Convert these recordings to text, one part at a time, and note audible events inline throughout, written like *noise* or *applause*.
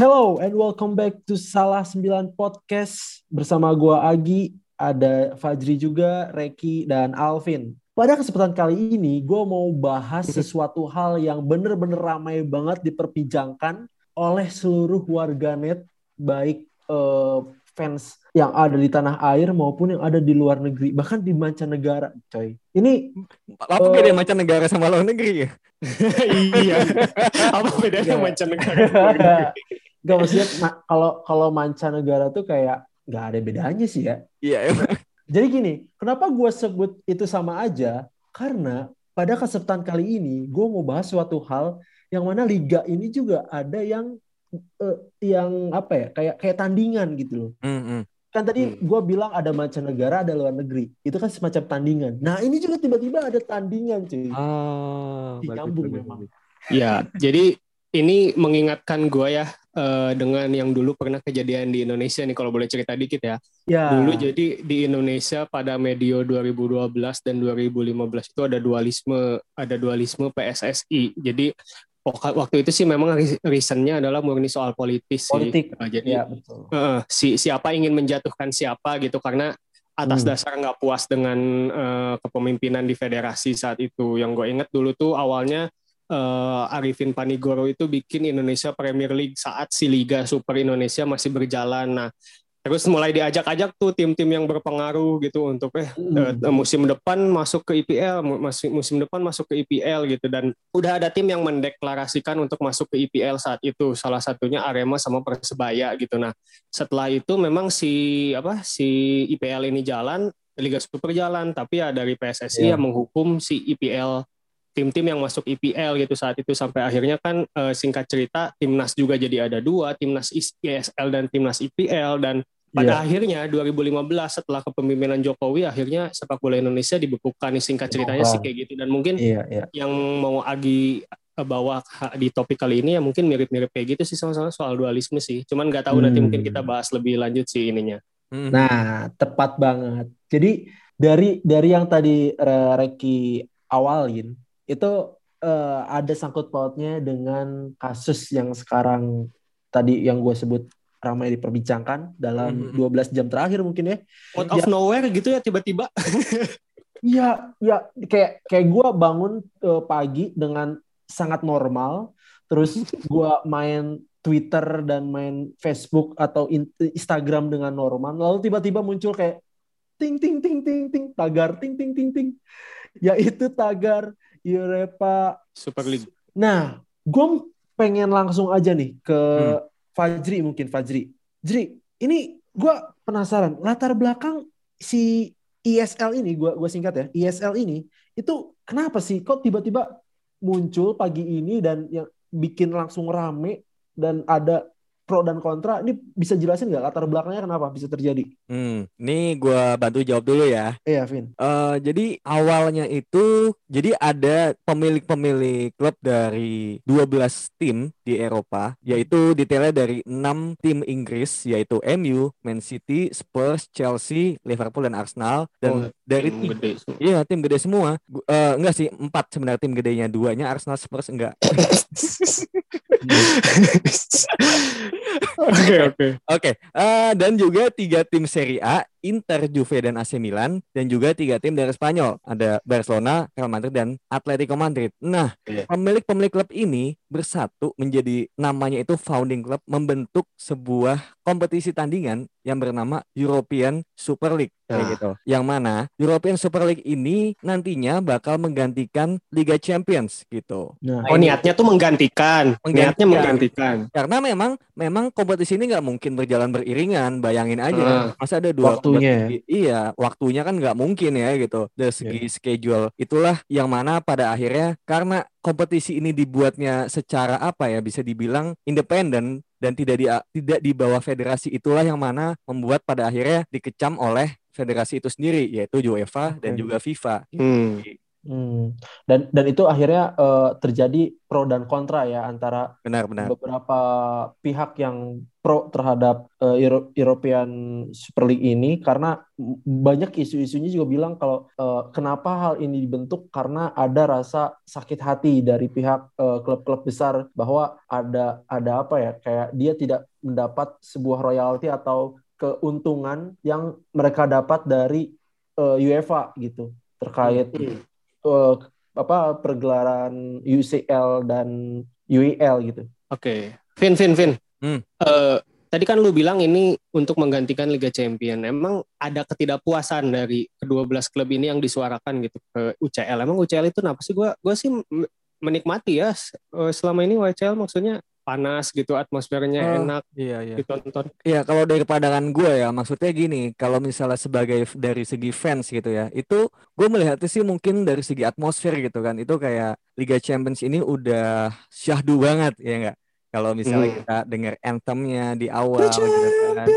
Hello and welcome back to Salah 9 Podcast. Bersama gua Agi, ada Fajri juga, Reki dan Alvin. Pada kesempatan kali ini gue mau bahas sesuatu hal yang bener-bener ramai banget diperbincangkan oleh seluruh warganet baik uh, fans yang ada di tanah air maupun yang ada di luar negeri bahkan di mancanegara coy. Ini apa uh, beda mancanegara sama luar negeri ya? *laughs* Iya. Apa bedanya mancanegara *laughs* Gak maksudnya kalau kalau mancanegara tuh kayak nggak ada bedanya sih ya iya emang jadi gini kenapa gue sebut itu sama aja karena pada kesempatan kali ini gue mau bahas suatu hal yang mana liga ini juga ada yang uh, yang apa ya kayak kayak tandingan gitu loh. Mm -hmm. Kan tadi mm. gue bilang ada mancanegara, ada luar negeri. Itu kan semacam tandingan. Nah ini juga tiba-tiba ada tandingan cuy. Oh, Nyambung memang. Ya, jadi ini mengingatkan gue ya uh, dengan yang dulu pernah kejadian di Indonesia nih kalau boleh cerita dikit ya. ya. Dulu jadi di Indonesia pada medio 2012 dan 2015 itu ada dualisme ada dualisme PSSI. Jadi waktu itu sih memang reasonnya adalah murni soal politis Politik. sih. Nah, jadi ya, betul. Uh, si siapa ingin menjatuhkan siapa gitu karena atas hmm. dasar nggak puas dengan uh, kepemimpinan di federasi saat itu. Yang gue inget dulu tuh awalnya uh, Arifin Panigoro itu bikin Indonesia Premier League saat si Liga Super Indonesia masih berjalan. Nah terus mulai diajak-ajak tuh tim-tim yang berpengaruh gitu untuk eh hmm. uh, musim depan masuk ke IPL musim musim depan masuk ke IPL gitu dan udah ada tim yang mendeklarasikan untuk masuk ke IPL saat itu salah satunya Arema sama Persebaya gitu nah setelah itu memang si apa si IPL ini jalan Liga Super jalan tapi ya dari PSSI yeah. yang menghukum si IPL tim-tim yang masuk IPL gitu saat itu sampai akhirnya kan uh, singkat cerita timnas juga jadi ada dua timnas ISL dan timnas IPL dan pada yeah. akhirnya 2015 setelah kepemimpinan Jokowi akhirnya sepak bola Indonesia dibekukan nih singkat ceritanya oh. sih kayak gitu dan mungkin yeah, yeah. yang mau Agi eh, bawa di topik kali ini ya mungkin mirip-mirip kayak gitu sih sama-sama soal dualisme sih cuman nggak tahu hmm. nanti mungkin kita bahas lebih lanjut sih ininya hmm. nah tepat banget jadi dari dari yang tadi Reki awalin itu uh, ada sangkut pautnya dengan kasus yang sekarang tadi yang gue sebut ramai diperbincangkan dalam mm -hmm. 12 jam terakhir mungkin ya. Out of ya, nowhere gitu ya tiba-tiba. *laughs* Iya, ya kayak kayak gue bangun uh, pagi dengan sangat normal, terus gue main Twitter dan main Facebook atau Instagram dengan normal, lalu tiba-tiba muncul kayak ting ting ting ting ting tagar ting ting ting ting, ya itu tagar Europa Super League. Nah, gue pengen langsung aja nih ke hmm. Fajri mungkin Fajri. Jri, ini gue penasaran latar belakang si ISL ini, gue gue singkat ya, ISL ini itu kenapa sih kok tiba-tiba muncul pagi ini dan yang bikin langsung rame dan ada pro dan kontra. Ini bisa jelasin nggak latar belakangnya kenapa bisa terjadi? Hmm, ini gue bantu jawab dulu ya. Iya, Vin. Uh, jadi awalnya itu, jadi ada pemilik-pemilik klub dari 12 tim di Eropa, yaitu detailnya dari 6 tim Inggris, yaitu MU, Man City, Spurs, Chelsea, Liverpool, dan Arsenal. Dan oh, dari tim gede. Iya, tim gede semua. Uh, enggak sih, empat sebenarnya tim gedenya. Duanya Arsenal, Spurs enggak. *laughs* *laughs* Oke oke. Oke. Eh, dan juga tiga tim Serie A Inter, Juve dan AC Milan dan juga tiga tim dari Spanyol ada Barcelona, Real Madrid dan Atletico Madrid. Nah, yeah. pemilik-pemilik klub ini bersatu menjadi namanya itu founding club membentuk sebuah kompetisi tandingan yang bernama European Super League kayak nah. gitu. Yang mana European Super League ini nantinya bakal menggantikan Liga Champions gitu. Nah, oh niatnya tuh menggantikan. menggantikan. Niatnya menggantikan. Karena memang memang kompetisi ini nggak mungkin berjalan beriringan. Bayangin aja, uh, masa ada dua waktu waktunya. Iya, waktunya kan nggak mungkin ya gitu. Dari segi yeah. schedule itulah yang mana pada akhirnya karena kompetisi ini dibuatnya secara apa ya bisa dibilang independen dan tidak di tidak di bawah federasi itulah yang mana membuat pada akhirnya dikecam oleh federasi itu sendiri yaitu UEFA okay. dan juga FIFA. Hmm. Hmm. Dan dan itu akhirnya uh, terjadi pro dan kontra ya antara benar, benar. beberapa pihak yang pro terhadap uh, European Super League ini karena banyak isu-isunya juga bilang kalau uh, kenapa hal ini dibentuk karena ada rasa sakit hati dari pihak klub-klub uh, besar bahwa ada ada apa ya kayak dia tidak mendapat sebuah royalti atau keuntungan yang mereka dapat dari uh, UEFA gitu terkait hmm uh, apa pergelaran UCL dan UEL gitu. Oke, okay. Vin, Vin, Vin. Hmm. Uh, tadi kan lu bilang ini untuk menggantikan Liga Champion. Emang ada ketidakpuasan dari kedua belas klub ini yang disuarakan gitu ke UCL. Emang UCL itu kenapa sih? Gue gue sih menikmati ya eh, selama ini UCL maksudnya panas gitu atmosfernya oh, enak iya iya ditonton iya kalau dari pandangan gue ya maksudnya gini kalau misalnya sebagai dari segi fans gitu ya itu gue melihatnya sih mungkin dari segi atmosfer gitu kan itu kayak Liga Champions ini udah syahdu banget ya enggak kalau misalnya hmm. kita dengar anthemnya di awal gitu kan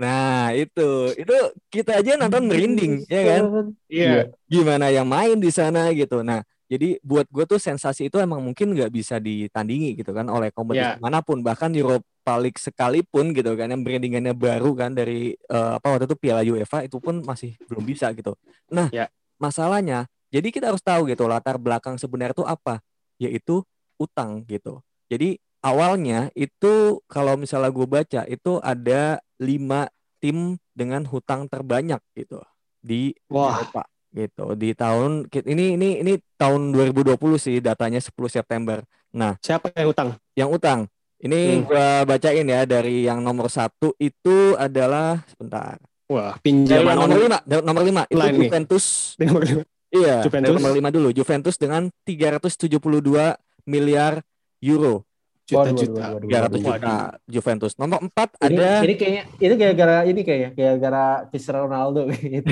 Nah itu itu kita aja nonton merinding ya kan? Iya. Yeah. Gimana yang main di sana gitu. Nah jadi buat gue tuh sensasi itu emang mungkin nggak bisa ditandingi gitu kan oleh kompetisi yeah. mana pun bahkan Europa League sekalipun gitu kan yang brandingannya baru kan dari uh, apa waktu itu Piala UEFA itu pun masih belum bisa gitu. Nah yeah. masalahnya jadi kita harus tahu gitu latar belakang sebenarnya itu apa yaitu utang gitu. Jadi awalnya itu kalau misalnya gue baca itu ada lima tim dengan hutang terbanyak gitu di Wah. Eropa gitu di tahun ini ini ini tahun 2020 sih datanya 10 September. Nah, siapa yang utang? Yang utang. Ini hmm. gua bacain ya dari yang nomor satu itu adalah sebentar. Wah, pinjaman nomor lima, nomor lima itu Juventus. Nomor lima. Iya, Juventus. nomor lima dulu. Juventus dengan 372 miliar euro juta-juta. Tiga ratus juta Juventus. Nomor empat ini, ada. Ini kayaknya ini kayak gara ini kayak kayak gara Cristiano Ronaldo *laughs* gitu.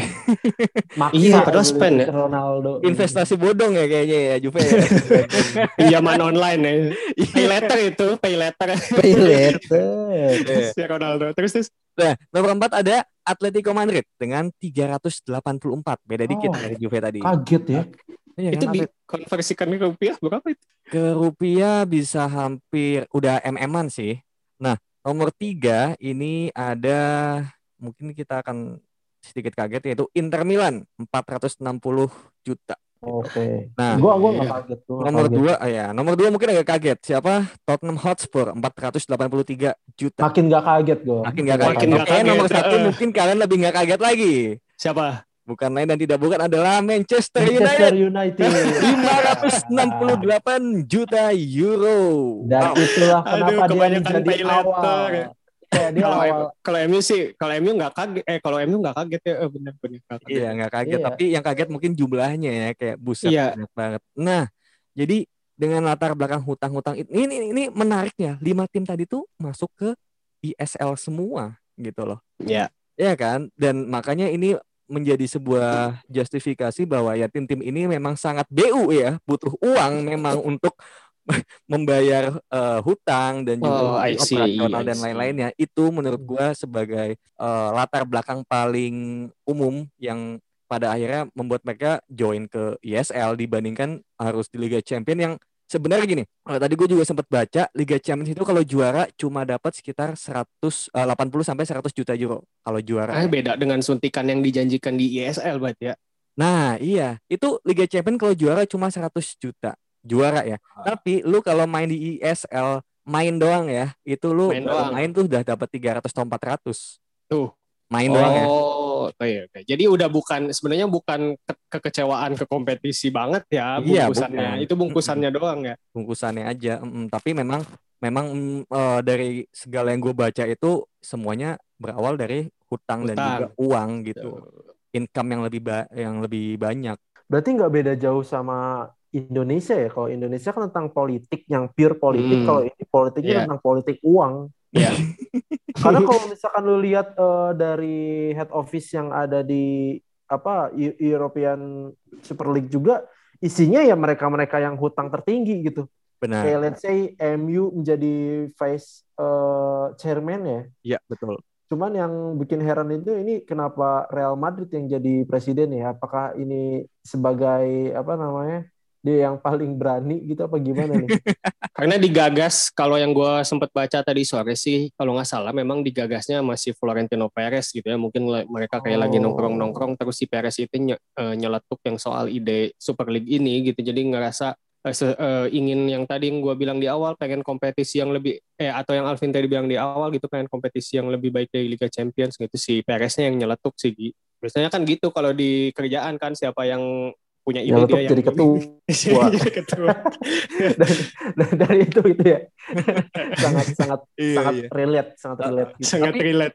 iya, padahal spend ya. Ronaldo. Investasi bodong ya kayaknya ya Juve. Ya. *laughs* Pinjaman online ya. Pay letter itu, pay letter. Pay letter. *laughs* Cristiano Ronaldo. Terus terus. Nah, nomor empat ada Atletico Madrid dengan 384. Beda dikit oh, dari Juve tadi. Kaget ya. Iya, itu kan? dikonversikan ke rupiah berapa itu? Ke rupiah bisa hampir udah mm-an sih. Nah, nomor tiga ini ada mungkin kita akan sedikit kaget yaitu Inter Milan 460 juta. Oke. Okay. Nah, gua gua iya. kaget tuh. Nomor kaget. dua, ya, nomor dua mungkin agak kaget. Siapa? Tottenham Hotspur 483 juta. Makin gak kaget gua. Makin gak kaget. Makin gak kaget. nomor satu mungkin kalian lebih gak kaget lagi. Siapa? Bukan lain dan tidak bukan adalah Manchester, Manchester United. United. 568 juta euro. Dan wow. itulah kenapa Aduh, dia menjadi awal. kalau awal. kalau MU sih kalau MU nggak kaget eh kalau MU nggak kaget ya eh, benar benar iya nggak kaget iya. tapi yang kaget mungkin jumlahnya ya kayak buset iya. banyak banget nah jadi dengan latar belakang hutang-hutang ini ini ini menariknya lima tim tadi tuh masuk ke ISL semua gitu loh Iya. Ya kan dan makanya ini menjadi sebuah justifikasi bahwa ya tim-tim ini memang sangat BU ya, butuh uang memang *laughs* untuk *laughs* membayar uh, hutang dan juga oh, operasional dan lain-lainnya. Itu menurut gua sebagai uh, latar belakang paling umum yang pada akhirnya membuat mereka join ke ISL dibandingkan harus di Liga Champion yang sebenarnya gini, uh, tadi gue juga sempat baca Liga Champions itu kalau juara cuma dapat sekitar 100 uh, 80 sampai 100 juta euro kalau juara. Eh, beda dengan suntikan yang dijanjikan di ISL berarti ya. Nah, iya. Itu Liga Champions kalau juara cuma 100 juta. Juara ya. Ah. Tapi lu kalau main di ISL main doang ya, itu lu main, doang. main tuh udah dapat 300 atau 400. Tuh. Main oh. doang ya. Oh, iya, iya. Jadi udah bukan sebenarnya bukan ke kekecewaan ke kompetisi banget ya iya, bungkusannya. Iya, Itu bungkusannya doang ya. Bungkusannya aja. Mm, tapi memang memang uh, dari segala yang gue baca itu semuanya berawal dari hutang, hutang. dan juga uang gitu. Income yang lebih ba yang lebih banyak. Berarti nggak beda jauh sama Indonesia ya. Kalau Indonesia kan tentang politik yang pure politik, hmm. kalau ini politiknya yeah. tentang politik uang. Ya. *laughs* Karena kalau misalkan lu lihat uh, dari head office yang ada di apa European Super League juga isinya ya mereka-mereka yang hutang tertinggi gitu. Benar. Kayak let's say MU menjadi vice uh, chairman ya. Iya, betul. Cuman yang bikin heran itu ini kenapa Real Madrid yang jadi presiden ya? Apakah ini sebagai apa namanya? Dia yang paling berani gitu apa gimana nih? *laughs* Karena digagas kalau yang gue sempat baca tadi sore sih kalau nggak salah memang digagasnya masih Florentino Perez gitu ya mungkin mereka kayak oh. lagi nongkrong nongkrong terus si Perez itu ny eh, nyeletuk yang soal ide Super League ini gitu jadi ngerasa uh, uh, ingin yang tadi yang gue bilang di awal pengen kompetisi yang lebih eh atau yang Alvin tadi bilang di awal gitu pengen kompetisi yang lebih baik dari Liga Champions gitu si Pereznya yang nyeletuk sih biasanya kan gitu kalau di kerjaan kan siapa yang punya ide yang dia yang jadi ketua. *laughs* ketua. *laughs* dan, dan dari itu itu ya sangat sangat *laughs* iya, sangat iya. relate sangat relate gitu. sangat tapi, relate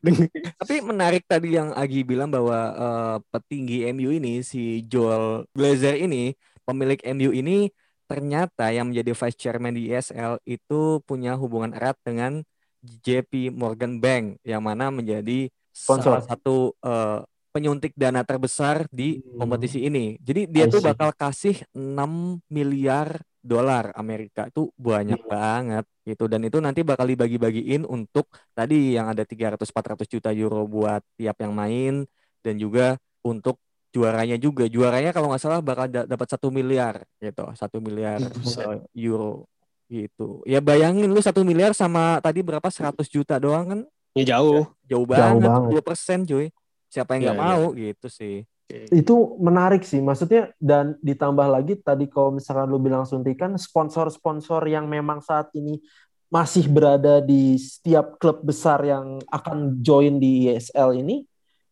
tapi menarik tadi yang Agi bilang bahwa uh, petinggi MU ini si Joel Glazer ini pemilik MU ini ternyata yang menjadi vice chairman di ESL itu punya hubungan erat dengan JP Morgan Bank yang mana menjadi Sponsor. salah satu uh, penyuntik dana terbesar di hmm. kompetisi ini. Jadi dia tuh bakal kasih 6 miliar dolar Amerika. Itu banyak hmm. banget gitu. Dan itu nanti bakal dibagi-bagiin untuk tadi yang ada 300 400 juta euro buat tiap yang main dan juga untuk juaranya juga. Juaranya kalau nggak salah bakal dapat satu miliar gitu. Satu miliar uh, euro gitu. Ya bayangin lu satu miliar sama tadi berapa 100 juta doang kan? Ya jauh. Jauh banget. dua persen cuy siapa yang nggak ya, mau ya. gitu sih. Itu menarik sih maksudnya dan ditambah lagi tadi kalau misalkan lu bilang suntikan sponsor-sponsor yang memang saat ini masih berada di setiap klub besar yang akan join di ESL ini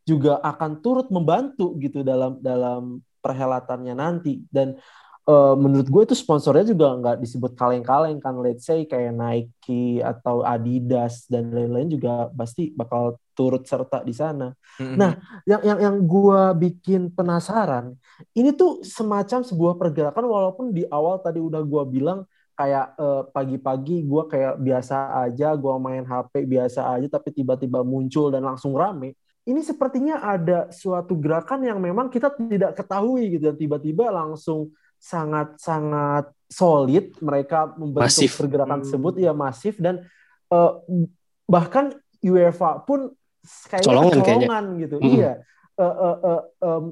juga akan turut membantu gitu dalam dalam perhelatannya nanti. Dan uh, menurut gue itu sponsornya juga nggak disebut kaleng-kaleng kan let's say kayak Nike atau Adidas dan lain-lain juga pasti bakal turut serta di sana. Mm-hmm. Nah, yang yang yang gue bikin penasaran ini tuh semacam sebuah pergerakan walaupun di awal tadi udah gue bilang kayak uh, pagi-pagi gue kayak biasa aja gue main HP biasa aja tapi tiba-tiba muncul dan langsung rame ini sepertinya ada suatu gerakan yang memang kita tidak ketahui gitu dan tiba-tiba langsung sangat-sangat solid mereka membentuk masif. pergerakan hmm. tersebut ya masif dan uh, bahkan UEFA pun kayaknya colongan, colongan gitu hmm. iya uh, uh, uh, um,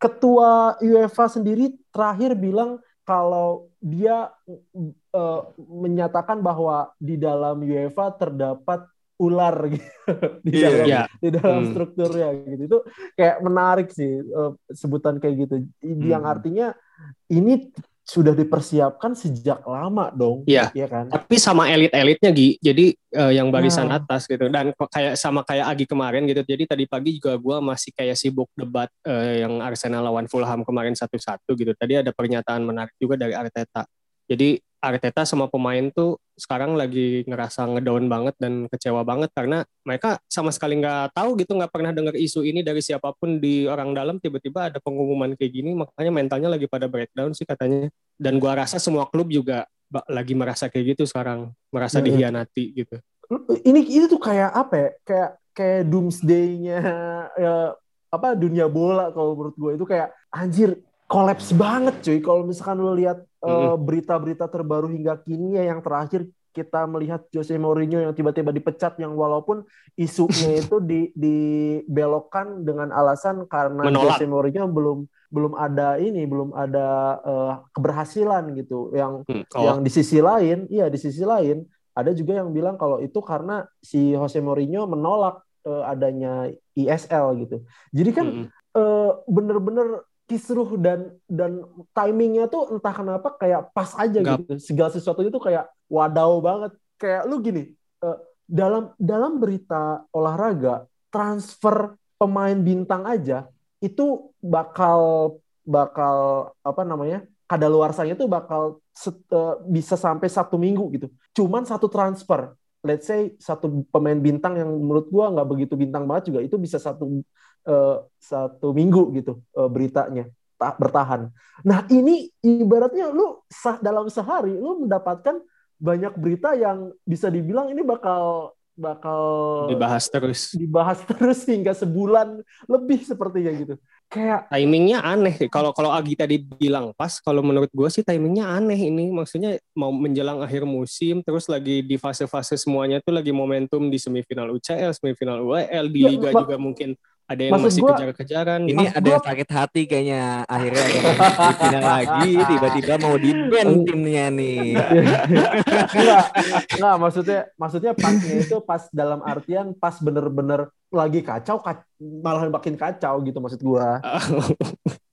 ketua UEFA sendiri terakhir bilang kalau dia uh, menyatakan bahwa di dalam UEFA terdapat ular *laughs* gitu di yeah, dalam yeah. di dalam hmm. strukturnya gitu itu kayak menarik sih uh, sebutan kayak gitu hmm. yang artinya ini sudah dipersiapkan sejak lama dong Iya. ya kan? Tapi sama elit-elitnya Gi. Jadi uh, yang barisan nah. atas gitu. Dan kayak sama kayak Agi kemarin gitu. Jadi tadi pagi juga gue masih kayak sibuk debat uh, yang Arsenal lawan Fulham kemarin satu-satu gitu. Tadi ada pernyataan menarik juga dari Arteta. Jadi Arteta sama pemain tuh sekarang lagi ngerasa ngedown banget dan kecewa banget karena mereka sama sekali nggak tahu gitu nggak pernah dengar isu ini dari siapa pun di orang dalam. Tiba-tiba ada pengumuman kayak gini makanya mentalnya lagi pada breakdown sih katanya. Dan gua rasa semua klub juga lagi merasa kayak gitu sekarang merasa dihianati gitu. Ini ini tuh kayak apa ya? Kayak kayak doomsday-nya ya, apa dunia bola kalau menurut gue itu kayak anjir kolaps banget cuy kalau misalkan lo lihat uh, berita-berita terbaru hingga kini ya yang terakhir kita melihat Jose Mourinho yang tiba-tiba dipecat yang walaupun isunya *laughs* itu di dibelokkan dengan alasan karena Menolak. Jose Mourinho belum belum ada ini belum ada uh, keberhasilan gitu yang hmm. oh. yang di sisi lain iya di sisi lain ada juga yang bilang kalau itu karena si Jose Mourinho menolak uh, adanya ISL gitu jadi kan hmm. uh, bener-bener kisruh dan dan timingnya tuh entah kenapa kayak pas aja Gap. gitu. Segala sesuatu itu kayak wadau banget. Kayak lu gini uh, dalam dalam berita olahraga transfer pemain bintang aja itu bakal bakal apa namanya kadaluarsanya itu bakal set, uh, bisa sampai satu minggu gitu. Cuman satu transfer let's say satu pemain bintang yang menurut gua nggak begitu bintang banget juga itu bisa satu uh, satu minggu gitu uh, beritanya tak bertahan. Nah ini ibaratnya lu sah dalam sehari lu mendapatkan banyak berita yang bisa dibilang ini bakal bakal dibahas terus. dibahas terus hingga sebulan lebih sepertinya gitu. Kayak timingnya aneh kalau kalau Agi tadi bilang pas kalau menurut gue sih timingnya aneh ini. Maksudnya mau menjelang akhir musim terus lagi di fase-fase semuanya tuh lagi momentum di semifinal UCL semifinal UEL di ya, liga juga mungkin ada yang Maksud masih kejar-kejaran. Ini ada gua... yang sakit hati kayaknya akhirnya ada *laughs* lagi tiba-tiba mau di band timnya nih. *laughs* enggak, enggak maksudnya maksudnya pasnya itu pas dalam artian pas bener-bener lagi kacau, kac malah makin kacau gitu maksud gua. *laughs*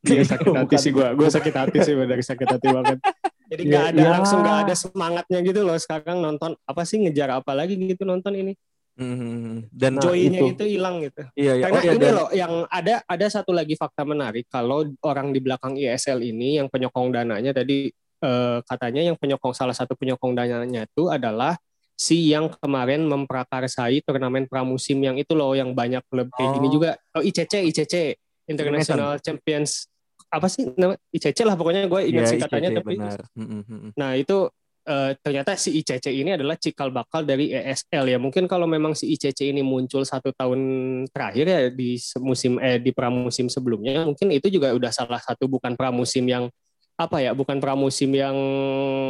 Iya sakit hati sih gua. Gua sakit hati sih dari sakit hati banget. Jadi nggak ya, ada ya. langsung nggak ada semangatnya gitu loh sekarang nonton apa sih ngejar apa lagi gitu nonton ini. Hmm, dan nah, joy-nya itu hilang gitu. Iya, iya. Karena oh, iya, ini dan... loh yang ada ada satu lagi fakta menarik kalau orang di belakang ISL ini yang penyokong dananya tadi eh, katanya yang penyokong salah satu penyokong dananya itu adalah si yang kemarin memprakarsai turnamen pramusim yang itu loh yang banyak klub kayak oh. gini juga. Oh ICC ICC International Champions apa sih nama ICC lah pokoknya gue ingat ya, singkatannya tapi benar. nah itu uh, ternyata si ICC ini adalah cikal bakal dari ESL ya. Mungkin kalau memang si ICC ini muncul satu tahun terakhir ya di musim eh di pramusim sebelumnya, mungkin itu juga udah salah satu bukan pramusim yang apa ya, bukan pramusim yang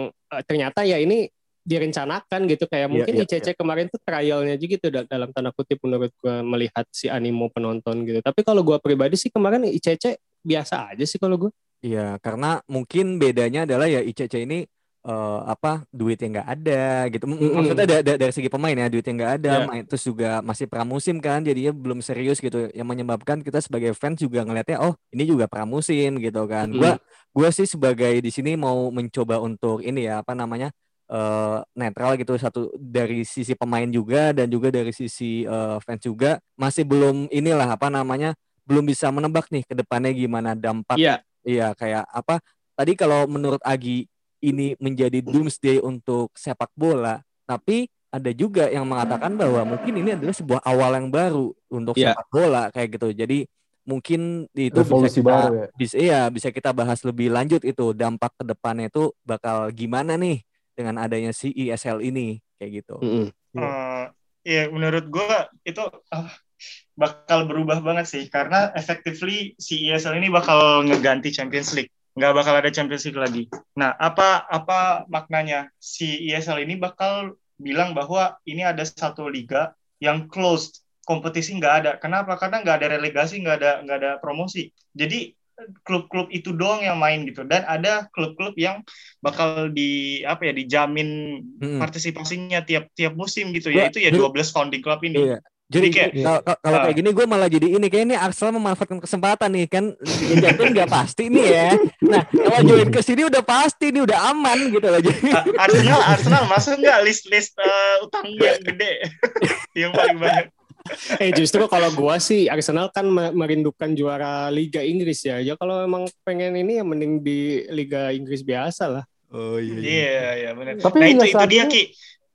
uh, ternyata ya ini direncanakan gitu kayak iya, mungkin yeah, yeah, ICC yeah. kemarin tuh trialnya aja gitu dalam tanda kutip menurut gue melihat si animo penonton gitu. Tapi kalau gue pribadi sih kemarin ICC biasa aja sih kalau gue. Iya, karena mungkin bedanya adalah ya ICC ini uh, apa duit yang nggak ada gitu. Maksudnya dari, dari segi pemain ya duit yang nggak ada yeah. main terus juga masih pramusim kan jadinya belum serius gitu. Yang menyebabkan kita sebagai fans juga ngelihatnya oh ini juga pramusim gitu kan. Mm. gua gua sih sebagai di sini mau mencoba untuk ini ya apa namanya uh, netral gitu. Satu dari sisi pemain juga dan juga dari sisi uh, fans juga. Masih belum inilah apa namanya belum bisa menebak nih ke depannya gimana dampak. Iya. Yeah. iya kayak apa tadi kalau menurut Agi ini menjadi doomsday untuk sepak bola, tapi ada juga yang mengatakan bahwa mungkin ini adalah sebuah awal yang baru untuk yeah. sepak bola kayak gitu. Jadi mungkin itu Revolusi bisa kita, baru ya. bisa iya bisa kita bahas lebih lanjut itu dampak ke depannya itu bakal gimana nih dengan adanya si ESL ini kayak gitu. Mm -hmm. uh, ya menurut gue itu uh, bakal berubah banget sih karena effectively si ESL ini bakal ngeganti Champions League nggak bakal ada Champions League lagi. Nah, apa apa maknanya? Si ESL ini bakal bilang bahwa ini ada satu liga yang closed, kompetisi nggak ada. Kenapa? Karena nggak ada relegasi, nggak ada nggak ada promosi. Jadi klub-klub itu doang yang main gitu dan ada klub-klub yang bakal di apa ya dijamin hmm. partisipasinya tiap tiap musim gitu ya itu ya 12 founding club ini. Iya. Jadi kayak kalau uh, kayak gini gue malah jadi ini kayak ini Arsenal memanfaatkan kesempatan nih kan Champions nggak pasti nih ya. Nah kalau join ke sini udah pasti nih udah aman gitu aja. Arsenal Arsenal masuk nggak list list uh, utang yang gede *laughs* yang paling banyak. Eh justru kalau gue sih Arsenal kan merindukan juara Liga Inggris ya. Ya kalau emang pengen ini ya mending di Liga Inggris biasa lah. Oh iya. Iya iya, iya benar. Tapi nah itu itu dia Ki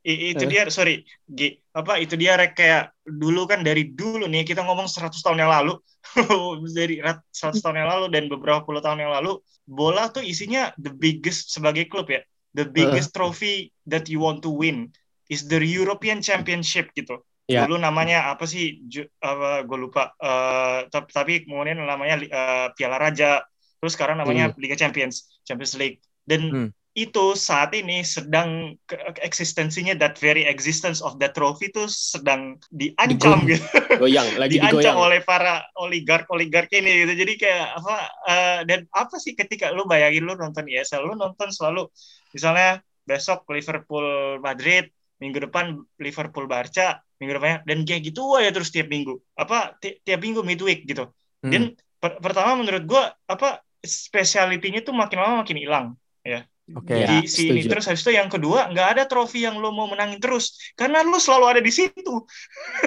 itu dia sorry G, apa itu dia kayak dulu kan dari dulu nih kita ngomong 100 tahun yang lalu. *laughs* Dari 100 tahun yang lalu dan beberapa puluh tahun yang lalu bola tuh isinya the biggest sebagai klub ya. The biggest trophy that you want to win is the European Championship gitu. Yeah. dulu namanya apa sih apa gue lupa uh, tapi kemudian namanya uh, Piala Raja. Terus sekarang namanya hmm. Liga Champions Champions League. Dan hmm itu saat ini sedang eksistensinya that very existence of that trophy itu sedang diancam gitu. *laughs* Goyang, lagi diancam digoyang. oleh para oligark oligark ini gitu. Jadi kayak apa uh, dan apa sih ketika lu bayangin lu nonton ESL lu nonton selalu misalnya besok Liverpool Madrid, minggu depan Liverpool Barca, minggu depannya dan kayak gitu ya terus tiap minggu. Apa ti tiap minggu midweek gitu. Hmm. Dan per pertama menurut gua apa spesialitinya tuh makin lama makin hilang ya Oke. Okay. Di ya, sini terus habis itu yang kedua nggak ada trofi yang lo mau menangin terus karena lo selalu ada di situ.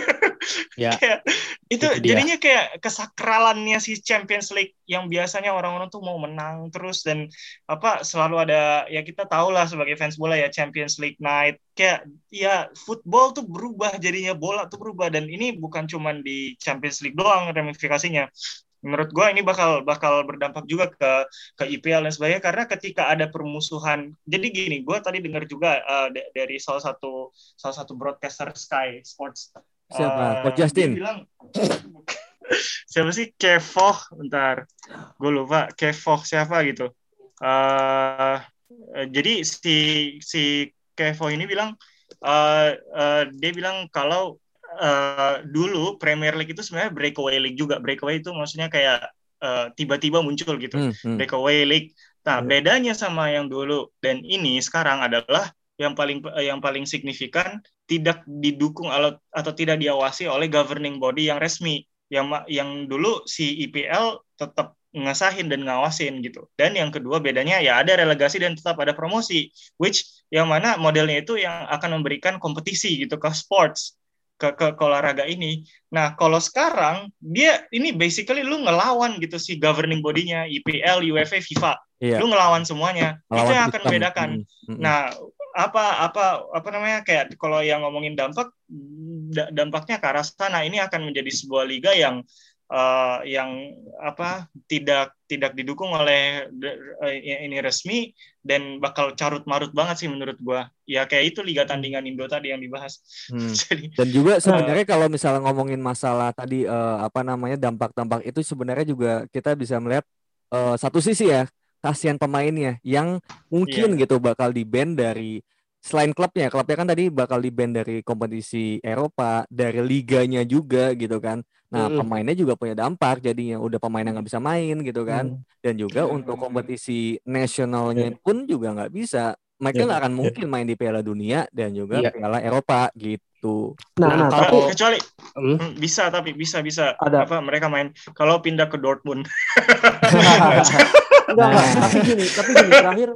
*laughs* ya. kayak, itu, itu jadinya kayak kesakralannya si Champions League yang biasanya orang-orang tuh mau menang terus dan apa selalu ada ya kita tahu lah sebagai fans bola ya Champions League night kayak ya football tuh berubah jadinya bola tuh berubah dan ini bukan cuma di Champions League doang ramifikasinya menurut gue ini bakal bakal berdampak juga ke ke IPL dan sebagainya. Karena ketika ada permusuhan jadi gini gue tadi dengar juga uh, dari salah satu salah satu broadcaster Sky Sports. Siapa? Uh, Coach Justin? bilang *laughs* siapa sih? Kevoh bentar. Gue lupa Kevoh siapa gitu. Uh, jadi si si Kevoh ini bilang uh, uh, dia bilang kalau uh, dulu Premier League itu sebenarnya breakaway league juga. Breakaway itu maksudnya kayak uh, tiba-tiba muncul gitu. Hmm, hmm. Breakaway league. Nah, hmm. bedanya sama yang dulu dan ini sekarang adalah yang paling yang paling signifikan tidak didukung atau tidak diawasi oleh governing body yang resmi. Yang yang dulu si IPL tetap ngesahin dan ngawasin gitu. Dan yang kedua bedanya ya ada relegasi dan tetap ada promosi, which yang mana modelnya itu yang akan memberikan kompetisi gitu ke sports ke, ke, ke olahraga ini. Nah, kalau sekarang dia ini basically lu ngelawan gitu si governing bodinya IPL, UEFA, FIFA. Iya. Lu ngelawan semuanya. Ngelawan itu yang akan membedakan. Mm-hmm. Nah, apa apa apa namanya kayak kalau yang ngomongin dampak dampaknya ke arah sana ini akan menjadi sebuah liga yang uh, yang apa tidak tidak didukung oleh uh, ini resmi dan bakal carut marut banget sih menurut gua ya kayak itu liga tandingan Indo tadi yang dibahas hmm. *laughs* Jadi, dan juga sebenarnya uh, kalau misalnya ngomongin masalah tadi uh, apa namanya dampak-dampak itu sebenarnya juga kita bisa melihat uh, satu sisi ya kasihan pemainnya yang mungkin yeah. gitu bakal di band dari selain klubnya, klubnya kan tadi bakal di band dari kompetisi Eropa, dari liganya juga gitu kan. Nah, mm. pemainnya juga punya dampak jadinya udah pemain yang nggak bisa main gitu kan. Mm. Dan juga mm. untuk kompetisi nasionalnya yeah. pun juga nggak bisa. Mereka iya, nggak yeah. akan iya. mungkin main di Piala Dunia dan juga yeah. Piala Eropa gitu. Nah, nah, nah tapi kecuali hmm? bisa tapi bisa bisa ada apa mereka main kalau pindah ke Dortmund. *laughs* *laughs* Enggak, nah. tapi gini, tapi gini terakhir.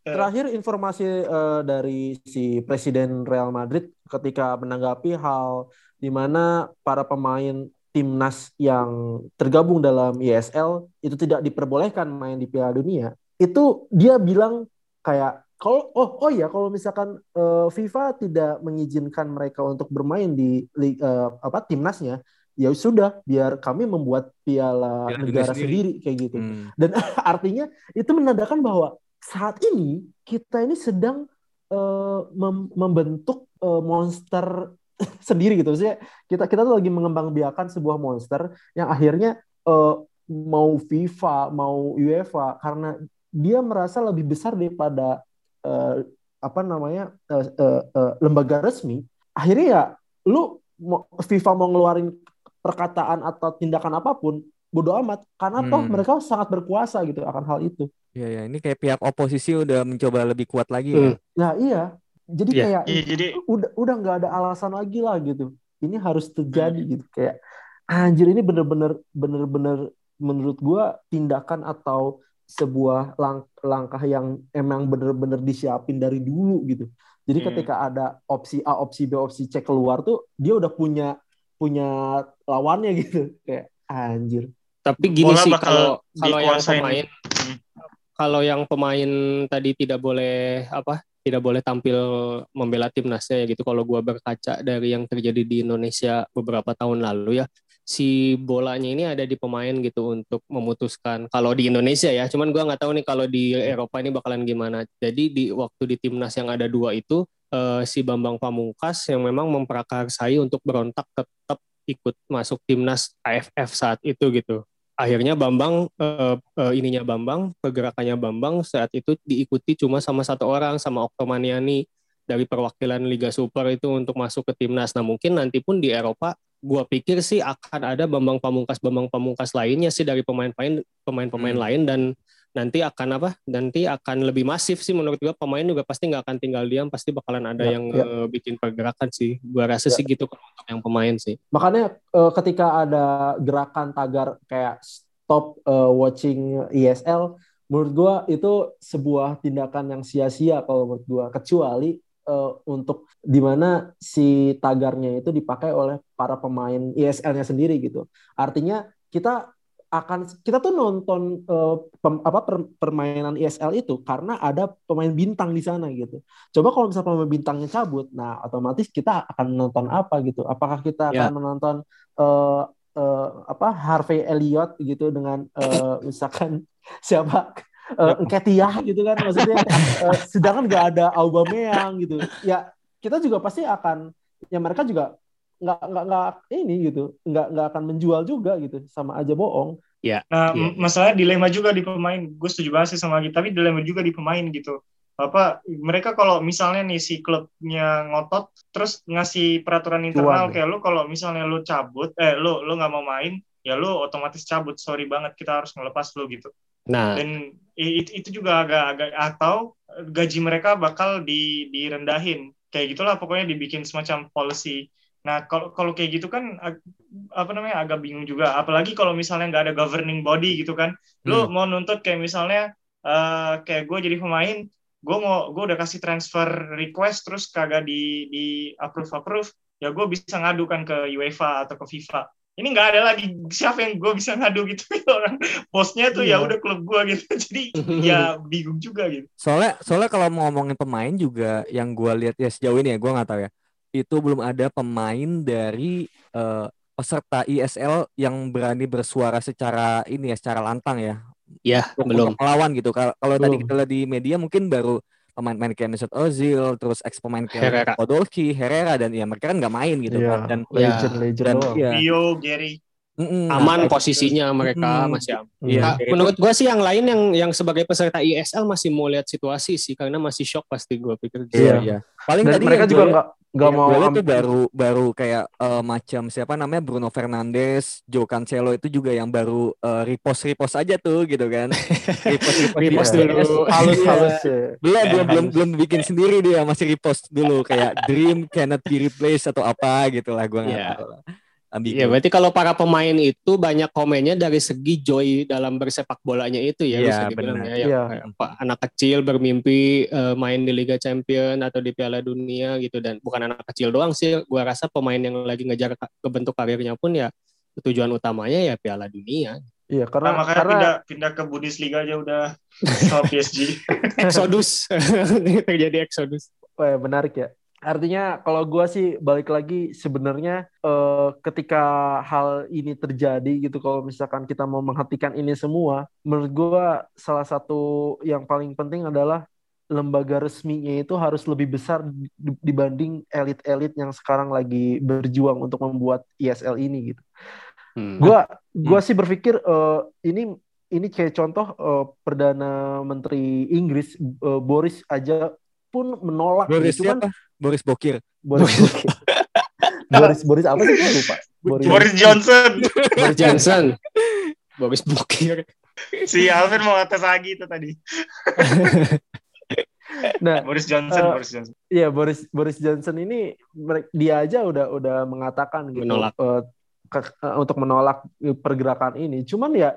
Terakhir informasi uh, dari si Presiden Real Madrid ketika menanggapi hal di mana para pemain timnas yang tergabung dalam ISL itu tidak diperbolehkan main di Piala Dunia, itu dia bilang kayak kalau oh oh ya kalau misalkan uh, FIFA tidak mengizinkan mereka untuk bermain di uh, apa timnasnya, ya sudah biar kami membuat piala, piala negara sendiri. sendiri kayak gitu. Hmm. Dan *laughs* artinya itu menandakan bahwa saat ini kita ini sedang uh, mem membentuk uh, monster *laughs* sendiri gitu. Sih kita kita tuh lagi mengembangbiakan sebuah monster yang akhirnya uh, mau FIFA mau UEFA karena dia merasa lebih besar daripada uh, apa namanya uh, uh, uh, lembaga resmi. Akhirnya ya lu FIFA mau ngeluarin perkataan atau tindakan apa pun bodoh amat karena hmm. toh mereka sangat berkuasa gitu akan hal itu Iya ya, ini kayak pihak oposisi udah mencoba lebih kuat lagi ya. Nah iya, jadi yeah. kayak yeah, jadi... udah udah nggak ada alasan lagi lah gitu. Ini harus terjadi hmm. gitu kayak anjir ini bener-bener bener-bener menurut gua tindakan atau sebuah lang langkah yang emang bener-bener disiapin dari dulu gitu. Jadi hmm. ketika ada opsi A, opsi B, opsi C keluar tuh dia udah punya punya lawannya *laughs* gitu kayak anjir. Tapi gini Bola sih kalau kalau yang pemain kalau yang pemain tadi tidak boleh apa tidak boleh tampil membela timnasnya ya gitu. Kalau gua berkaca dari yang terjadi di Indonesia beberapa tahun lalu ya si bolanya ini ada di pemain gitu untuk memutuskan kalau di Indonesia ya. Cuman gua nggak tahu nih kalau di Eropa ini bakalan gimana. Jadi di waktu di timnas yang ada dua itu uh, si Bambang Pamungkas yang memang memprakarsai untuk berontak tetap ikut masuk timnas AFF saat itu gitu akhirnya Bambang uh, uh, ininya Bambang pergerakannya Bambang saat itu diikuti cuma sama satu orang sama Oktomaniani dari perwakilan Liga Super itu untuk masuk ke timnas. Nah mungkin nanti pun di Eropa, gua pikir sih akan ada Bambang Pamungkas Bambang Pamungkas lainnya sih dari pemain-pemain pemain-pemain hmm. lain dan nanti akan apa? Nanti akan lebih masif sih menurut gua pemain juga pasti nggak akan tinggal diam, pasti bakalan ada ya, yang ya. Uh, bikin pergerakan sih. Gua rasa ya. sih gitu untuk yang pemain sih. Makanya uh, ketika ada gerakan tagar kayak stop uh, watching ESL, menurut gua itu sebuah tindakan yang sia-sia kalau menurut gua kecuali uh, untuk di mana si tagarnya itu dipakai oleh para pemain ESL-nya sendiri gitu. Artinya kita akan kita tuh nonton uh, pem, apa per, permainan ESL itu karena ada pemain bintang di sana gitu. Coba kalau misalnya pemain bintangnya cabut, nah otomatis kita akan menonton apa gitu? Apakah kita yeah. akan menonton uh, uh, apa Harvey Elliott gitu dengan uh, misalkan *laughs* siapa uh, Ketia gitu kan maksudnya uh, *laughs* sedangkan nggak ada Aubameyang gitu ya kita juga pasti akan ya mereka juga nggak nggak nggak ini gitu. Nggak nggak akan menjual juga gitu sama aja bohong. Ya nah ya. masalah dilema juga di pemain. Gue setuju banget sih sama gitu tapi dilema juga di pemain gitu. Apa mereka kalau misalnya nih si klubnya ngotot terus ngasih peraturan internal Tuan, kayak lu kalau misalnya lu cabut eh lu lu nggak mau main ya lu otomatis cabut. Sorry banget kita harus ngelepas lu gitu. Nah. Dan itu, itu juga agak agak atau gaji mereka bakal di direndahin. Kayak gitulah pokoknya dibikin semacam policy nah kalau kalau kayak gitu kan apa namanya agak bingung juga. Apalagi kalau misalnya nggak ada governing body gitu kan. Lu hmm. mau nuntut kayak misalnya uh, kayak gue jadi pemain gue mau gue udah kasih transfer request terus kagak di di approve approve ya gue bisa ngadukan ke UEFA atau ke FIFA. Ini nggak ada lagi. Siapa yang gue bisa ngadu gitu? *laughs* Orang bosnya tuh ya iya. ya udah klub gue gitu. *laughs* Jadi *laughs* ya bingung juga gitu. Soalnya soalnya kalau mau ngomongin pemain juga yang gue lihat ya sejauh ini ya gue nggak tahu ya itu belum ada pemain dari uh, peserta ISL yang berani bersuara secara ini ya secara lantang ya Ya, belum. Melawan gitu. Kalau tadi kita lihat di media mungkin baru pemain-pemain kayak Mesut Ozil, terus ex pemain kayak Herrera. Podolski, Herrera dan ya mereka kan nggak main gitu yeah. kan. Dan legend ya, legend dan, ya. Rio, Gary. Mm-mm, aman nah, posisinya mereka mm, masih aman. Iya. Nah, menurut gue sih yang lain yang yang sebagai peserta ISL masih mau lihat situasi sih karena masih shock pasti gue pikir. Iya. iya. Paling Dan tadi mereka juga nggak nggak mau ambil. itu baru baru kayak uh, macam siapa namanya Bruno Fernandes, Joe Cancelo itu juga yang baru uh, repost repost aja tuh gitu kan. *laughs* repost repost, repost dulu. *laughs* Halus halus. Ya. Belum belum belum belum bikin sendiri dia masih repost dulu kayak dream cannot be replaced atau apa gitu lah gue nggak yeah. tahu lah. Iya, berarti kalau para pemain itu banyak komennya dari segi joy dalam bersepak bolanya itu ya, ya benar. ya. ya. Anak kecil bermimpi uh, main di Liga Champion atau di Piala Dunia gitu dan bukan anak kecil doang sih, gua rasa pemain yang lagi ngejar kebentuk karirnya pun ya tujuan utamanya ya Piala Dunia. Iya, karena nah, makanya karena... pindah pindah ke Bundesliga aja udah sama *laughs* PSG. Exodus. *laughs* Terjadi Exodus. Wah, menarik ya artinya kalau gue sih balik lagi sebenarnya uh, ketika hal ini terjadi gitu kalau misalkan kita mau menghentikan ini semua menurut gue salah satu yang paling penting adalah lembaga resminya itu harus lebih besar dibanding elit-elit yang sekarang lagi berjuang untuk membuat ISL ini gitu. Hmm. Gua gua hmm. sih berpikir uh, ini ini kayak contoh uh, perdana menteri Inggris uh, Boris aja pun menolak Boris gitu kan Boris Bokir. Boris *laughs* Bokir. Boris Boris apa sih? Gue lupa. Boris, Boris Johnson. Boris Johnson. Boris Bokir. Si Alvin mau atas lagi itu tadi. *laughs* nah, Boris Johnson, uh, Boris Johnson. Iya, Boris Boris Johnson ini dia aja udah udah mengatakan gitu menolak. Uh, ke, uh, untuk menolak pergerakan ini. Cuman ya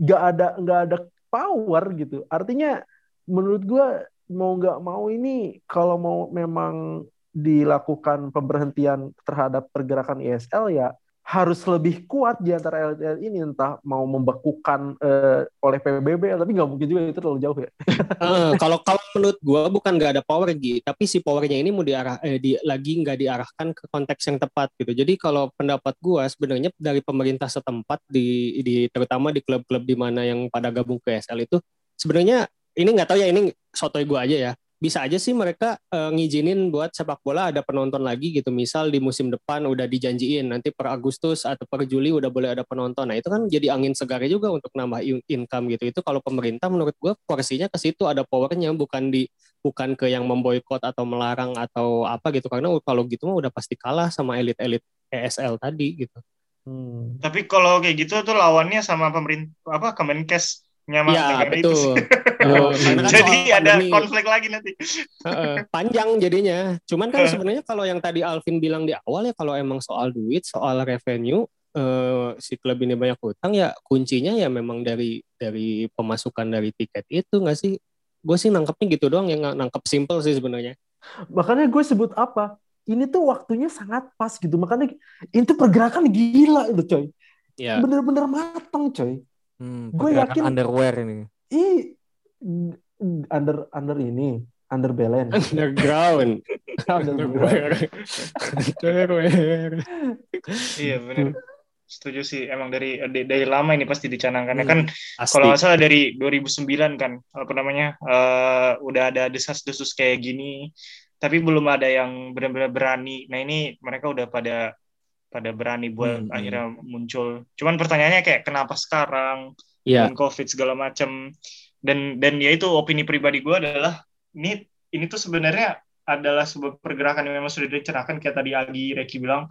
nggak ada nggak ada power gitu. Artinya menurut gue mau nggak mau ini kalau mau memang dilakukan pemberhentian terhadap pergerakan ISL ya harus lebih kuat di antara elit ini entah mau membekukan uh, oleh PBB tapi nggak mungkin juga itu terlalu jauh ya. uh, *laughs* kalau kalau menurut gue bukan nggak ada power gitu, tapi si powernya ini mau diarah eh, di, lagi nggak diarahkan ke konteks yang tepat gitu. Jadi kalau pendapat gue sebenarnya dari pemerintah setempat di di terutama di klub-klub di mana yang pada gabung ke ISL itu sebenarnya ini nggak tahu ya ini sotoy gue aja ya. Bisa aja sih mereka uh, ngizinin buat sepak bola ada penonton lagi gitu. Misal di musim depan udah dijanjiin nanti per Agustus atau per Juli udah boleh ada penonton. Nah itu kan jadi angin segar juga untuk nambah income gitu. Itu kalau pemerintah menurut gue porsinya ke situ ada powernya bukan di bukan ke yang memboikot atau melarang atau apa gitu. Karena kalau gitu mah udah pasti kalah sama elit-elit ESL tadi gitu. Hmm. Tapi kalau kayak gitu tuh lawannya sama pemerintah apa Kemenkes nyaman ya, betul. itu. Oh, *laughs* kan Jadi ada pandemi, konflik lagi nanti. Uh, panjang jadinya. Cuman kan sebenarnya kalau yang tadi Alvin bilang di awal ya kalau emang soal duit, soal revenue, uh, si klub ini banyak hutang ya kuncinya ya memang dari dari pemasukan dari tiket itu nggak sih? Gue sih nangkepnya gitu doang yang nangkep simple sih sebenarnya. Makanya gue sebut apa? Ini tuh waktunya sangat pas gitu. Makanya itu pergerakan gila itu coy. Ya. Bener-bener matang coy Hmm, gue yakin underwear ini. I under under ini under balance. *laughs* *laughs* Underground. underwear. underwear. iya benar. setuju sih emang dari dari lama ini pasti dicanangkan hmm, kan kalau nggak salah dari 2009 kan apa namanya uh, udah ada desas-desus kayak gini tapi belum ada yang benar-benar berani nah ini mereka udah pada pada berani buat hmm, hmm. akhirnya muncul cuman pertanyaannya kayak kenapa sekarang yeah. dan covid segala macam dan dan ya itu opini pribadi gue adalah ini ini tuh sebenarnya adalah sebuah pergerakan yang memang sudah dicerahkan kayak tadi Agi Reki bilang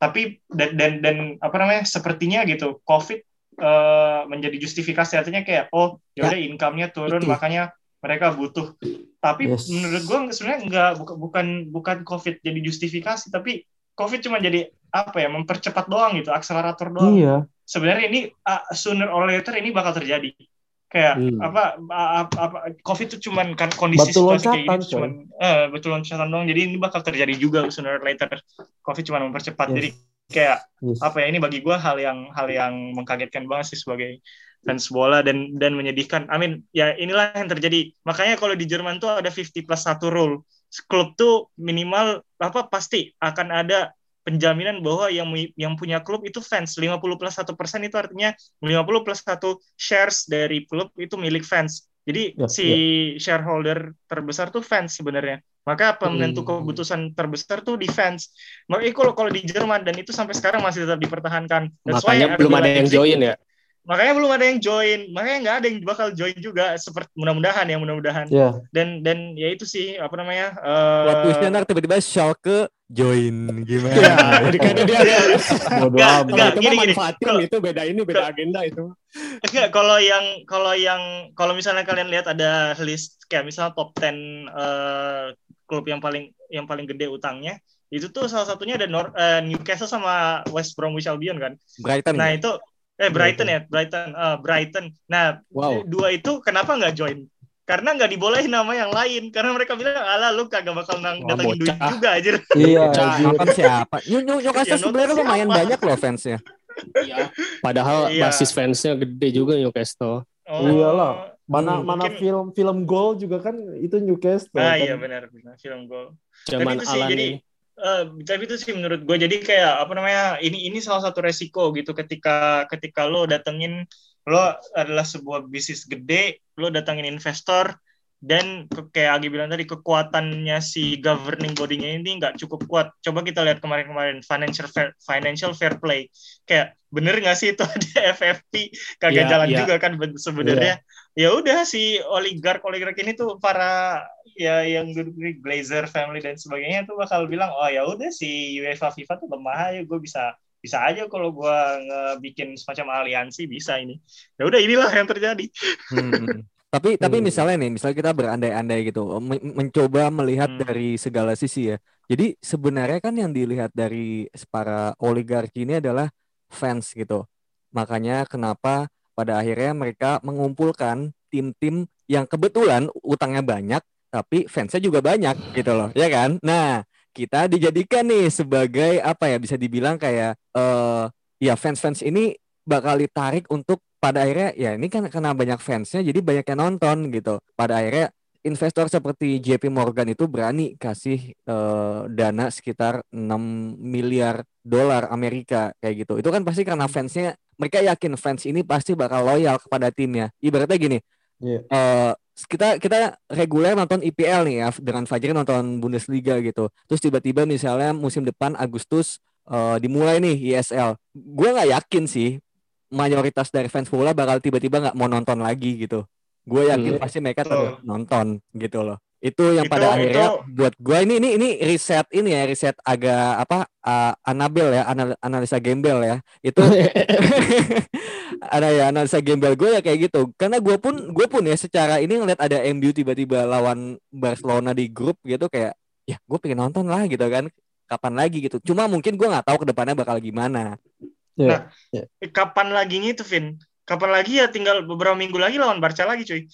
tapi dan dan dan apa namanya sepertinya gitu covid uh, menjadi justifikasi artinya kayak oh ya udah ya, income-nya turun itu. makanya mereka butuh tapi yes. menurut gue sebenarnya enggak bukan bukan bukan covid jadi justifikasi tapi covid cuma jadi apa ya mempercepat doang gitu akselerator doang iya. sebenarnya ini uh, sooner or later ini bakal terjadi kayak hmm. apa, apa apa covid itu cuman kan kondisi betul situasi kayak gini cuman eh, betul loncatan doang jadi ini bakal terjadi juga sooner or later covid cuma mempercepat yes. jadi kayak yes. apa ya ini bagi gue hal yang hal yang mengkagetkan banget sih sebagai fans bola dan dan menyedihkan. I mean ya inilah yang terjadi. Makanya kalau di Jerman tuh ada 50 plus satu rule. Klub tuh minimal apa pasti akan ada penjaminan bahwa yang yang punya klub itu fans. 50 plus satu persen itu artinya 50 plus satu shares dari klub itu milik fans. Jadi ya, si ya. shareholder terbesar tuh fans sebenarnya. Maka penentu hmm. keputusan terbesar tuh di fans. Makanya kalau kalau di Jerman dan itu sampai sekarang masih tetap dipertahankan. That's makanya belum ada yang join ya makanya belum ada yang join. Makanya nggak ada yang bakal join juga seperti mudah-mudahan ya mudah-mudahan. Yeah. dan dan ya itu sih apa namanya uh, waktu Schneider tiba-tiba ke join. Gimana? Ya, jadi karena dia amat. itu gini, gini. itu beda ini beda agenda itu. Enggak kalau yang kalau yang kalau misalnya kalian lihat ada list kayak misalnya top 10 uh, eh, klub yang paling yang paling gede utangnya itu tuh salah satunya ada Nor uh, Newcastle sama West Bromwich Albion kan. Brighton nah ya? itu eh Brighton ya Brighton. Uh, Brighton. Nah wow. dua itu kenapa nggak join? Karena nggak dibolehin nama yang lain. Karena mereka bilang ala lu kagak bakal nang datangin duit juga aja iya kapan siapa? New Newcastle ya, sebenarnya lumayan banyak loh fansnya. Iya. Padahal iya. basis fansnya gede juga Newcastle. Oh. iyalah mana hmm, mana mungkin... film film gol juga kan itu Newcastle ah kan? iya benar benar. Film gol. Zaman Alan jadi uh, tapi itu sih menurut gue jadi kayak apa namanya ini ini salah satu resiko gitu ketika ketika lo datengin lo adalah sebuah bisnis gede lo datengin investor dan kayak Agi bilang tadi kekuatannya si governing body-nya ini nggak cukup kuat. Coba kita lihat kemarin-kemarin financial fair, financial fair play. Kayak bener nggak sih itu *laughs* ada FFP kagak yeah, jalan yeah. juga kan sebenarnya. Yeah. Ya udah si oligark oligark ini tuh para ya yang Glazer family dan sebagainya tuh bakal bilang oh ya udah si UEFA FIFA tuh lemah ya gue bisa bisa aja kalau gue ngebikin semacam aliansi bisa ini ya udah inilah yang terjadi hmm. tapi *laughs* tapi hmm. misalnya nih misalnya kita berandai-andai gitu men mencoba melihat hmm. dari segala sisi ya jadi sebenarnya kan yang dilihat dari para oligarki ini adalah fans gitu makanya kenapa pada akhirnya mereka mengumpulkan tim-tim yang kebetulan utangnya banyak tapi fansnya juga banyak gitu loh ya kan? Nah kita dijadikan nih sebagai apa ya bisa dibilang kayak uh, ya fans-fans ini bakal ditarik untuk pada akhirnya ya ini kan karena banyak fansnya jadi banyak yang nonton gitu. Pada akhirnya investor seperti JP Morgan itu berani kasih uh, dana sekitar 6 miliar dolar Amerika kayak gitu. Itu kan pasti karena fansnya mereka yakin fans ini pasti bakal loyal kepada timnya. Ibaratnya gini, yeah. Iya. uh, kita kita reguler nonton IPL nih ya dengan Fajri nonton Bundesliga gitu. Terus tiba-tiba misalnya musim depan Agustus uh, dimulai nih ISL. Gue nggak yakin sih mayoritas dari fans bola bakal tiba-tiba nggak mau nonton lagi gitu. Gue yakin hmm. pasti mereka oh. nonton gitu loh. Itu yang itu, pada akhirnya itu... buat gue ini ini ini riset ini ya riset agak apa uh, Anabel ya anal, analisa gembel ya. Itu *laughs* *laughs* ada ya analisa gembel gue ya kayak gitu. Karena gue pun gue pun ya secara ini ngeliat ada MU tiba-tiba lawan Barcelona di grup gitu kayak ya gue pengen nonton lah gitu kan. Kapan lagi? gitu. Cuma mungkin gue nggak tahu ke depannya bakal gimana. Nah yeah. kapan lagi tuh Vin kapan lagi ya tinggal beberapa minggu lagi lawan Barca lagi cuy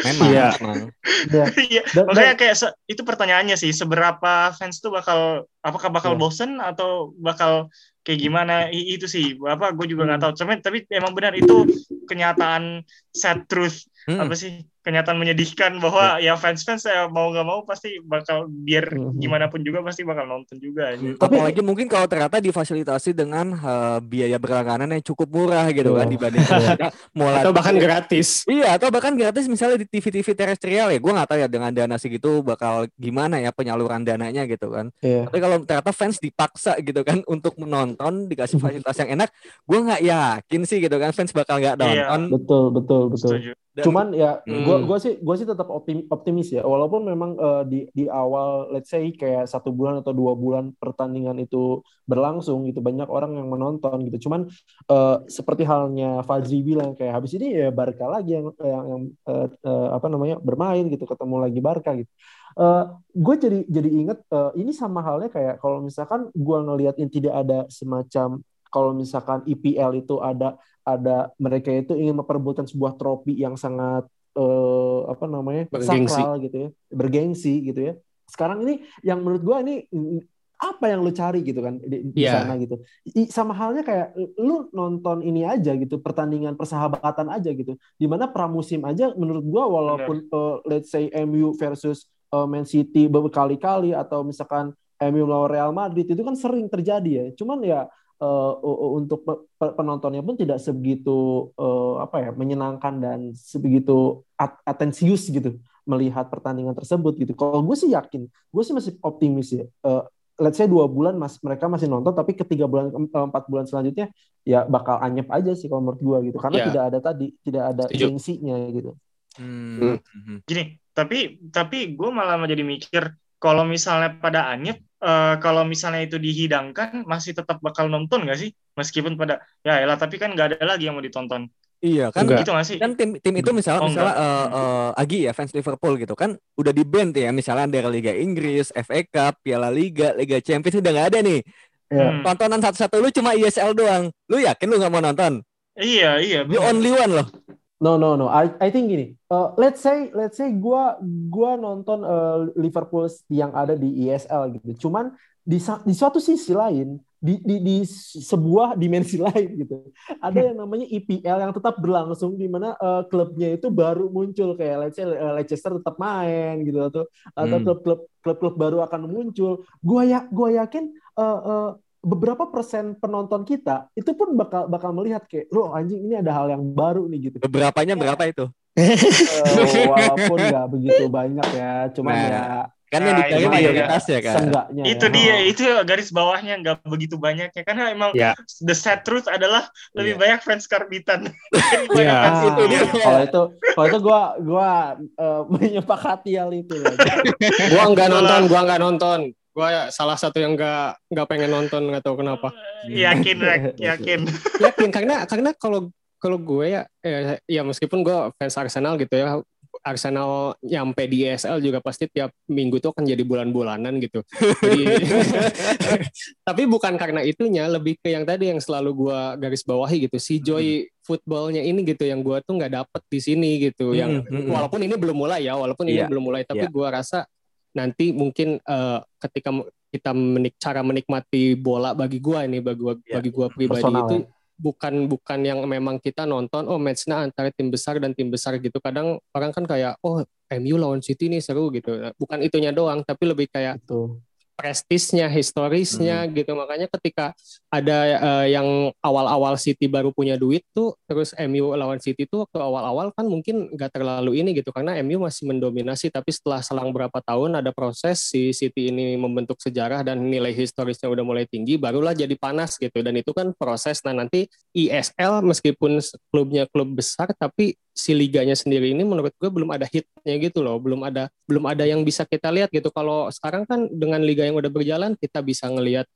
Memang. Iya. Iya. Makanya kayak se- itu pertanyaannya sih, seberapa fans tuh bakal apakah bakal yeah. bosen atau bakal kayak gimana? I- itu sih, apa gue juga nggak hmm. tahu. Tapi tapi emang benar itu kenyataan sad truth hmm. apa sih kenyataan menyedihkan bahwa ya, ya fans-fans saya mau nggak mau pasti bakal biar hmm. gimana pun juga pasti bakal nonton juga. Tapi apalagi mungkin kalau ternyata difasilitasi dengan uh, biaya berlangganan yang cukup murah gitu kan dibanding *laughs* mulai atau bahkan gratis. Iya atau bahkan gratis misalnya di TV-TV terestrial ya gue nggak tahu ya dengan dana segitu bakal gimana ya penyaluran dananya gitu kan. Yeah. Tapi kalau ternyata fans dipaksa gitu kan untuk menonton dikasih fasilitas yang enak, gue nggak yakin sih gitu kan fans bakal nggak iya. nonton. Iya. Betul betul betul. Setuju. Dan, Cuman ya hmm. Gua gua sih gua sih tetap optim, optimis ya walaupun memang uh, di di awal let's say kayak satu bulan atau dua bulan pertandingan itu berlangsung gitu banyak orang yang menonton gitu. Cuman uh, seperti halnya Fajri bilang kayak habis ini ya Barca lagi yang yang, yang uh, uh, apa namanya bermain gitu ketemu lagi Barca gitu. Uh, gue jadi jadi inget uh, ini sama halnya kayak kalau misalkan gue ngelihat ini tidak ada semacam kalau misalkan IPL itu ada ada mereka itu ingin memperebutkan sebuah trofi yang sangat uh, apa namanya bergengsi. sakral gitu ya bergengsi gitu ya. Sekarang ini yang menurut gua ini apa yang lu cari gitu kan di, di yeah. sana gitu. Sama halnya kayak lu nonton ini aja gitu pertandingan persahabatan aja gitu. Di mana pramusim aja menurut gua walaupun uh, let's say MU versus uh, Man City berkali-kali atau misalkan MU lawan Real Madrid itu kan sering terjadi ya. Cuman ya uh, untuk penontonnya pun tidak sebegitu uh, apa ya menyenangkan dan sebegitu at atensius gitu melihat pertandingan tersebut gitu. Kalau gue sih yakin, gue sih masih optimis ya. Uh, let's say dua bulan mas mereka masih nonton, tapi ketiga bulan empat bulan selanjutnya ya bakal anyep aja sih kalau menurut gue gitu, karena yeah. tidak ada tadi tidak ada gengsinya gitu. Hmm. hmm. Gini, tapi tapi gue malah jadi mikir kalau misalnya pada anyep uh, kalau misalnya itu dihidangkan masih tetap bakal nonton gak sih meskipun pada ya elah tapi kan nggak ada lagi yang mau ditonton Iya kan enggak. gitu gak sih? Kan tim tim itu misalnya oh, misalnya uh, uh, Agi ya fans Liverpool gitu kan udah di band ya misalnya dari Liga Inggris, FA Cup, Piala Liga, Liga Champions udah nggak ada nih. Yeah. Tontonan satu-satu lu cuma ESL doang. Lu yakin lu nggak mau nonton? Iya iya. The only one loh. No no no. I I think gini. Uh, let's say let's say gua gua nonton uh, Liverpool yang ada di ESL gitu. Cuman di di suatu sisi lain di, di di sebuah dimensi *laughs* lain gitu. Ada yang namanya EPL yang tetap berlangsung di mana uh, klubnya itu baru muncul kayak let's say uh, Leicester tetap main gitu atau atau hmm. klub-klub klub-klub baru akan muncul. Gua ya gua yakin uh, uh, beberapa persen penonton kita itu pun bakal bakal melihat kayak lo anjing ini ada hal yang baru nih gitu. Beberapanya berapa itu? uh, walaupun nggak begitu banyak ya, cuman nah, ya kan yang nah, dicari mayoritas ya kan. Senggaknya, itu ya. dia, itu garis bawahnya nggak begitu banyak ya karena emang ya. the sad truth adalah lebih yeah. banyak fans karbitan. *laughs* Iya. yeah. itu dia. Kalau itu kalau itu gua gua uh, menyepakati hal itu. gua nggak nonton, gua nggak nonton gue ya salah satu yang gak nggak pengen nonton nggak tahu kenapa yakin *laughs* yakin yakin karena karena kalau kalau gue ya ya, ya meskipun gue fans Arsenal gitu ya Arsenal nyampe di ESL juga pasti tiap minggu tuh akan jadi bulan-bulanan gitu. Jadi, *laughs* *laughs* tapi bukan karena itunya, lebih ke yang tadi yang selalu gue garis bawahi gitu. Si Joy hmm. footballnya ini gitu yang gue tuh nggak dapet di sini gitu. Yang hmm, hmm, walaupun ini belum mulai ya, walaupun yeah. ini iya. belum mulai, tapi yeah. gue rasa nanti mungkin uh, ketika kita menik cara menikmati bola bagi gua ini bagi gua yeah. bagi gua pribadi Personal, itu ya? bukan bukan yang memang kita nonton oh matchnya antara tim besar dan tim besar gitu kadang orang kan kayak oh MU lawan City ini seru gitu bukan itunya doang tapi lebih kayak Betul prestisnya, historisnya hmm. gitu. Makanya ketika ada uh, yang awal-awal City baru punya duit tuh, terus MU lawan City tuh waktu awal-awal kan mungkin nggak terlalu ini gitu karena MU masih mendominasi. Tapi setelah selang berapa tahun ada proses si City ini membentuk sejarah dan nilai historisnya udah mulai tinggi, barulah jadi panas gitu. Dan itu kan proses. Nah nanti ISL meskipun klubnya klub besar, tapi si liganya sendiri ini menurut gue belum ada hitnya gitu loh, belum ada belum ada yang bisa kita lihat gitu. Kalau sekarang kan dengan liga yang udah berjalan kita bisa ngelihat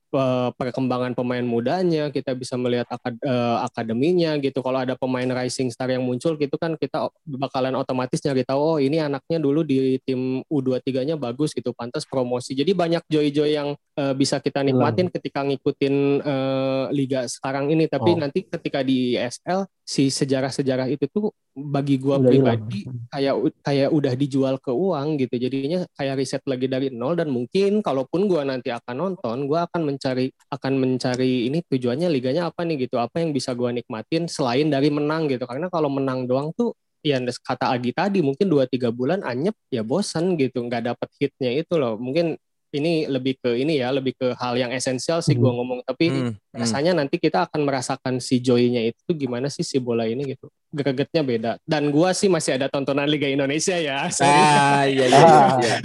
perkembangan pemain mudanya, kita bisa melihat akad, uh, akademinya gitu. Kalau ada pemain rising star yang muncul gitu kan kita bakalan otomatis nyari tahu oh ini anaknya dulu di tim U23-nya bagus gitu, pantas promosi. Jadi banyak joy-joy yang uh, bisa kita nikmatin ketika ngikutin uh, liga sekarang ini. Tapi oh. nanti ketika di ESL si sejarah-sejarah itu tuh bagi gua udah pribadi hilang. kayak kayak udah dijual ke uang gitu jadinya kayak riset lagi dari nol dan mungkin kalaupun gua nanti akan nonton gua akan mencari akan mencari ini tujuannya liganya apa nih gitu. Apa yang bisa gua nikmatin selain dari menang gitu. Karena kalau menang doang tuh ya kata Agi tadi mungkin dua tiga bulan anyep ya bosan gitu. Nggak dapat hitnya itu loh. Mungkin ini lebih ke ini ya lebih ke hal yang esensial sih gue hmm. ngomong tapi hmm. hmm. rasanya nanti kita akan merasakan si joy-nya itu gimana sih si bola ini gitu gregetnya beda dan gue sih masih ada tontonan Liga Indonesia ya *laughs* ah iya iya, ah. iya.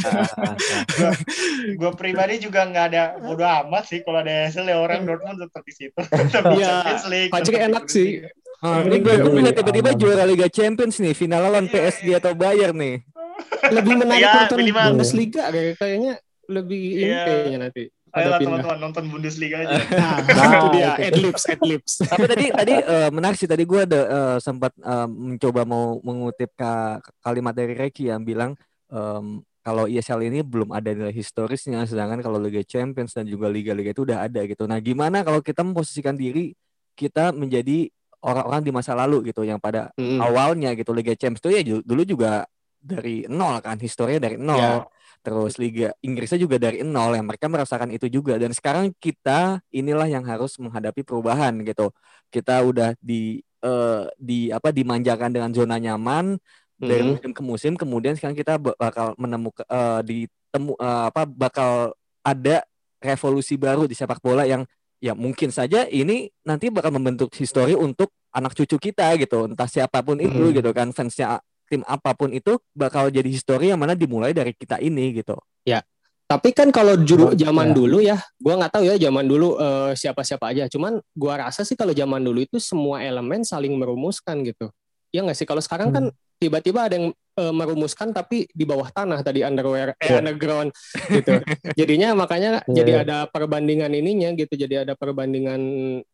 gue pribadi juga nggak ada bodo amat sih kalau ada hasil ya orang Dortmund tetap di situ *laughs* iya pasti enak sih Ah, ini gue gue tiba-tiba juara Liga Champions nih, final lawan iya, PSG iya. atau Bayern nih. Lebih menarik ya, nonton Bundesliga kayaknya lebih ini iya. kayaknya nanti. Ayolah teman-teman nonton Bundesliga aja. Nah, nah itu dia, adlibs, *laughs* adlibs. Tapi tadi tadi uh, menarik sih tadi gue ada uh, sempat uh, mencoba mau mengutip ka, kalimat dari Reki yang bilang um, kalau ESL ini belum ada nilai historisnya, sedangkan kalau Liga Champions dan juga liga-liga itu udah ada gitu. Nah, gimana kalau kita memposisikan diri kita menjadi orang-orang di masa lalu gitu yang pada mm. awalnya gitu Liga Champions itu ya dulu juga dari nol kan, historinya dari nol. Yeah terus Liga Inggrisnya juga dari nol yang mereka merasakan itu juga dan sekarang kita inilah yang harus menghadapi perubahan gitu kita udah di uh, di apa dimanjakan dengan zona nyaman mm-hmm. dari musim ke musim kemudian sekarang kita bakal menemukan uh, ditemu uh, apa bakal ada revolusi baru di sepak bola yang ya mungkin saja ini nanti bakal membentuk histori untuk anak cucu kita gitu entah siapa pun itu hmm. gitu kan fansnya tim apa pun itu bakal jadi histori yang mana dimulai dari kita ini gitu. Ya. Tapi kan kalau juru zaman ya. dulu ya, gua nggak tahu ya zaman dulu uh, siapa-siapa aja. Cuman gua rasa sih kalau zaman dulu itu semua elemen saling merumuskan gitu. Ya nggak sih? Kalau sekarang kan hmm. kan tiba-tiba ada yang uh, merumuskan tapi di bawah tanah tadi underwear eh yeah. underground *laughs* gitu. Jadinya makanya yeah. jadi ada perbandingan ininya gitu. Jadi ada perbandingan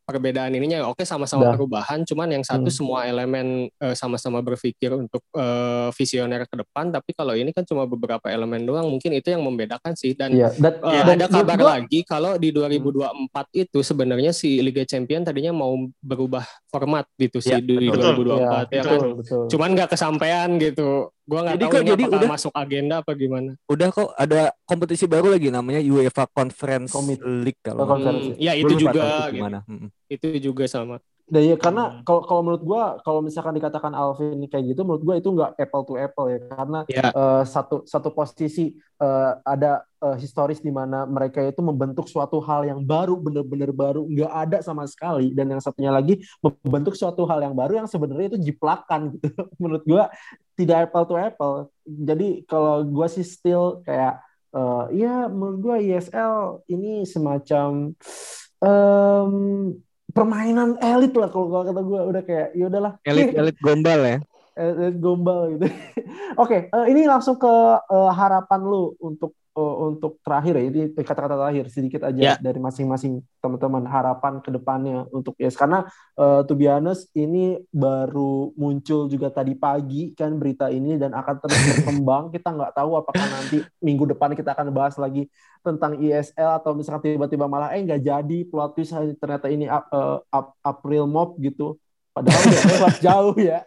perbedaan ininya. Oke sama-sama perubahan, cuman yang satu hmm. semua elemen uh, sama-sama berpikir untuk uh, visioner ke depan. Tapi kalau ini kan cuma beberapa elemen doang. Mungkin itu yang membedakan sih. Dan yeah. That, uh, yeah. ada kabar gua, lagi kalau di 2024 hmm. itu sebenarnya si Liga Champion tadinya mau berubah format gitu sih yeah, di betul. 2024 yeah, ya kan. Betul, betul. Cuman nggak kesampaian gitu. Gua nggak tahu kok, jadi udah masuk agenda apa gimana. Udah kok ada kompetisi baru lagi namanya UEFA Conference Komit. League kalau. Hmm, ya itu juga. Gitu. Gimana. Hmm. Itu juga sama. Nah, ya karena kalau kalau menurut gua kalau misalkan dikatakan Alvin kayak gitu menurut gua itu nggak apple to apple ya karena yeah. Ya. uh, satu satu posisi uh, ada uh, historis di mana mereka itu membentuk suatu hal yang baru bener-bener baru nggak ada sama sekali dan yang satunya lagi membentuk suatu hal yang baru yang sebenarnya itu jiplakan gitu *laughs* menurut gua tidak apple to apple jadi kalau gua sih still kayak uh, ya menurut gua ESL ini semacam um, permainan elit lah kalau kata gue udah kayak ya udahlah. Elit *laughs* elit gombal ya. Elit gombal gitu. *laughs* Oke okay, uh, eh, ini langsung ke uh, harapan lu untuk untuk terakhir ya ini kata-kata terakhir sedikit aja yeah. dari masing-masing teman-teman harapan ke depannya untuk Yes karena uh, to be honest ini baru muncul juga tadi pagi kan berita ini dan akan terus *laughs* berkembang kita nggak tahu apakah nanti minggu depan kita akan bahas lagi tentang ISL atau misalkan tiba-tiba malah eh nggak jadi plot twist ternyata ini uh, April Mop gitu Padahal udah lewat *laughs* jauh ya.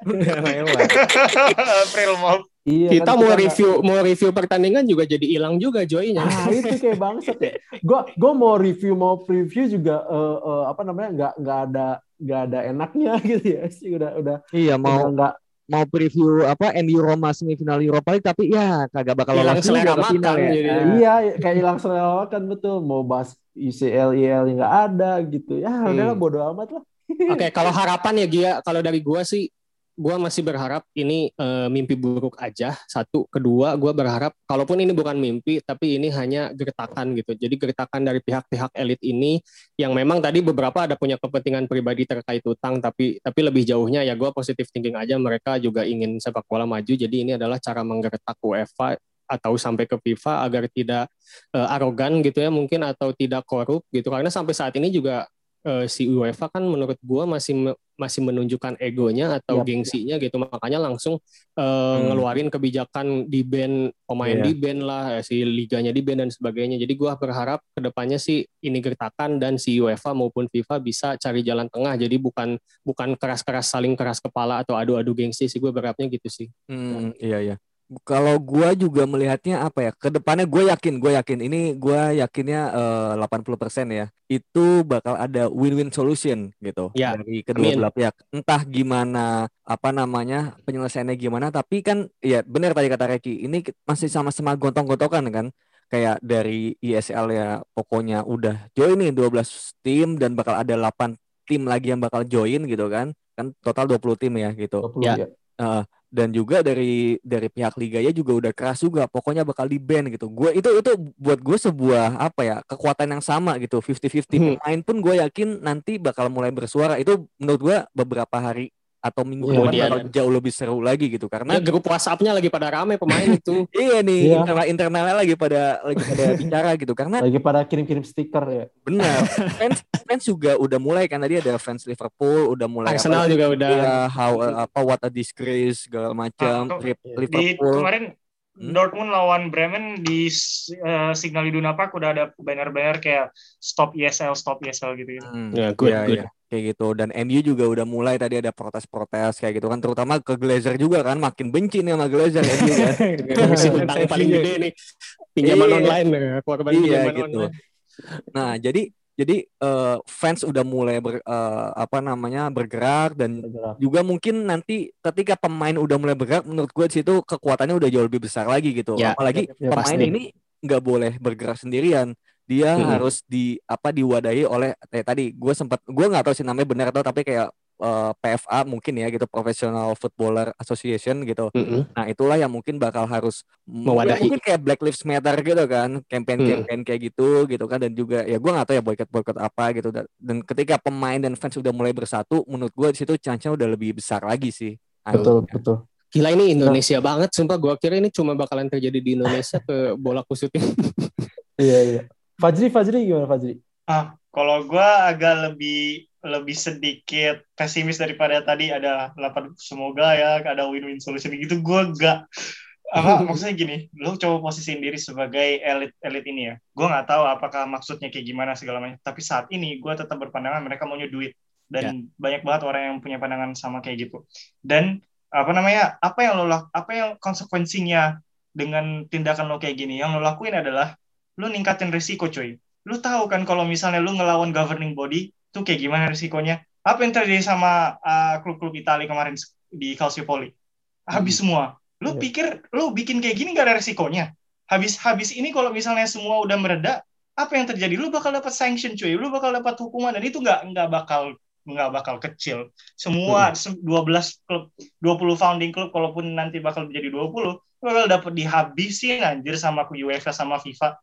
*laughs* April Mop. Iya, kita kan mau kita review gak... mau review pertandingan juga jadi hilang juga joynya. Ah itu kayak bangsat ya. Gue gue mau review mau preview juga uh, uh, apa namanya nggak nggak ada nggak ada enaknya *laughs* gitu ya sih udah udah. Iya mau nggak mau preview apa MU Roma semifinal Europa League tapi ya kagak bakal lolos selera makan final ya. Jadi. Iya kayak hilang selera makan betul mau bahas UCL IL nggak ada gitu ya hmm. udahlah bodo amat lah. Oke okay, kalau harapan ya Gia kalau dari gua sih gue masih berharap ini uh, mimpi buruk aja. Satu, kedua, gue berharap kalaupun ini bukan mimpi, tapi ini hanya gertakan gitu. Jadi gertakan dari pihak-pihak elit ini yang memang tadi beberapa ada punya kepentingan pribadi terkait utang, tapi tapi lebih jauhnya ya gue positif thinking aja. Mereka juga ingin sepak bola maju. Jadi ini adalah cara menggertak UEFA atau sampai ke FIFA agar tidak uh, arogan gitu ya mungkin atau tidak korup gitu karena sampai saat ini juga uh, si UEFA kan menurut gua masih masih menunjukkan egonya atau yep. gengsinya gitu makanya langsung uh, hmm. ngeluarin kebijakan di band pemain yeah. di band lah eh, si liganya di band dan sebagainya jadi gua berharap ke depannya sih ini gertakan dan si UEFA maupun FIFA bisa cari jalan tengah jadi bukan bukan keras-keras saling keras kepala atau adu-adu gengsi sih gue berharapnya gitu sih hmm, iya iya kalau gue juga melihatnya apa ya ke depannya gue yakin gue yakin ini gue yakinnya uh, 80% ya itu bakal ada win-win solution gitu ya, dari kedua belah pihak. Entah gimana apa namanya penyelesaiannya gimana tapi kan ya benar tadi kata Reki ini masih sama-sama gontong-gontokan kan. Kayak dari ISL ya pokoknya udah join nih 12 tim dan bakal ada 8 tim lagi yang bakal join gitu kan. Kan total 20 tim ya gitu. 20, ya, ya. Uh, dan juga dari dari pihak liganya juga udah keras juga pokoknya bakal di ban gitu gue itu itu buat gue sebuah apa ya kekuatan yang sama gitu 50-50 hmm. pemain pun gue yakin nanti bakal mulai bersuara itu menurut gue beberapa hari atau minggu yeah, depan bakal jauh lebih seru lagi gitu karena ya, grup WhatsApp-nya lagi pada rame pemain itu. *laughs* iya nih, yeah. internal internalnya lagi pada lagi pada *laughs* bicara gitu karena lagi pada kirim-kirim stiker ya. Benar. *laughs* fans fans juga udah mulai kan tadi ada fans Liverpool udah mulai Arsenal apa, juga udah ya, how apa what a disgrace segala macam ah, Liverpool. Di, kemarin. Dortmund lawan Bremen di uh, Signal Iduna Park udah ada banner-banner kayak stop ESL, stop ESL gitu. -gitu. Hmm. Ya, good, ya, good. Ya. Kayak gitu. Dan MU juga udah mulai tadi ada protes-protes kayak gitu kan. Terutama ke Glazer juga kan. Makin benci nih sama Glazer MU kan. *laughs* *laughs* paling gede nih. Pinjaman iya. online. Iya gitu. Online. Nah jadi jadi uh, fans udah mulai ber, uh, apa namanya bergerak dan bergerak. juga mungkin nanti ketika pemain udah mulai bergerak menurut gue situ kekuatannya udah jauh lebih besar lagi gitu ya, apalagi ya, ya, pemain pasti. ini nggak boleh bergerak sendirian dia hmm. harus di apa diwadahi oleh eh, tadi gue sempat gue nggak tahu sih namanya benar atau tapi kayak uh, eh, PFA mungkin ya gitu Professional Footballer Association gitu. Mm -hmm. Nah itulah yang mungkin bakal harus mewadahi. Mungkin kayak Black Lives Matter gitu kan, campaign-campaign mm. kayak gitu gitu kan dan juga ya gue nggak tahu ya boykot-boykot apa gitu dan ketika pemain dan fans udah mulai bersatu, menurut gue di situ chance udah lebih besar lagi sih. Betul betul. Gila ini Indonesia nah. banget, sumpah gue kira ini cuma bakalan terjadi di Indonesia ke bola kusut ini. *laughs* iya iya. Fajri Fajri gimana Fajri? Ah, kalau gue agak lebih lebih sedikit pesimis daripada tadi ada 8 semoga ya ada win-win solution. Gitu gue gak apa *laughs* maksudnya gini lo coba posisiin diri sebagai elit elit ini ya. Gue nggak tahu apakah maksudnya kayak gimana segala macam tapi saat ini gue tetap berpandangan mereka maunya duit. Dan ya. banyak banget orang yang punya pandangan sama kayak gitu. Dan apa namanya apa yang lo apa yang konsekuensinya dengan tindakan lo kayak gini? Yang lo lakuin adalah lo ningkatin risiko cuy. Lu tahu kan kalau misalnya lu ngelawan governing body tuh kayak gimana risikonya? Apa yang terjadi sama uh, klub-klub Italia kemarin di Calciopoli? Habis hmm. semua. Lu yeah. pikir lu bikin kayak gini gak ada risikonya? Habis habis ini kalau misalnya semua udah mereda apa yang terjadi? Lu bakal dapat sanction cuy. Lu bakal dapat hukuman. Dan itu nggak nggak bakal nggak bakal kecil. Semua hmm. 12 klub 20 founding klub kalaupun nanti bakal menjadi 20 bakal dapat dihabisin anjir sama UEFA sama FIFA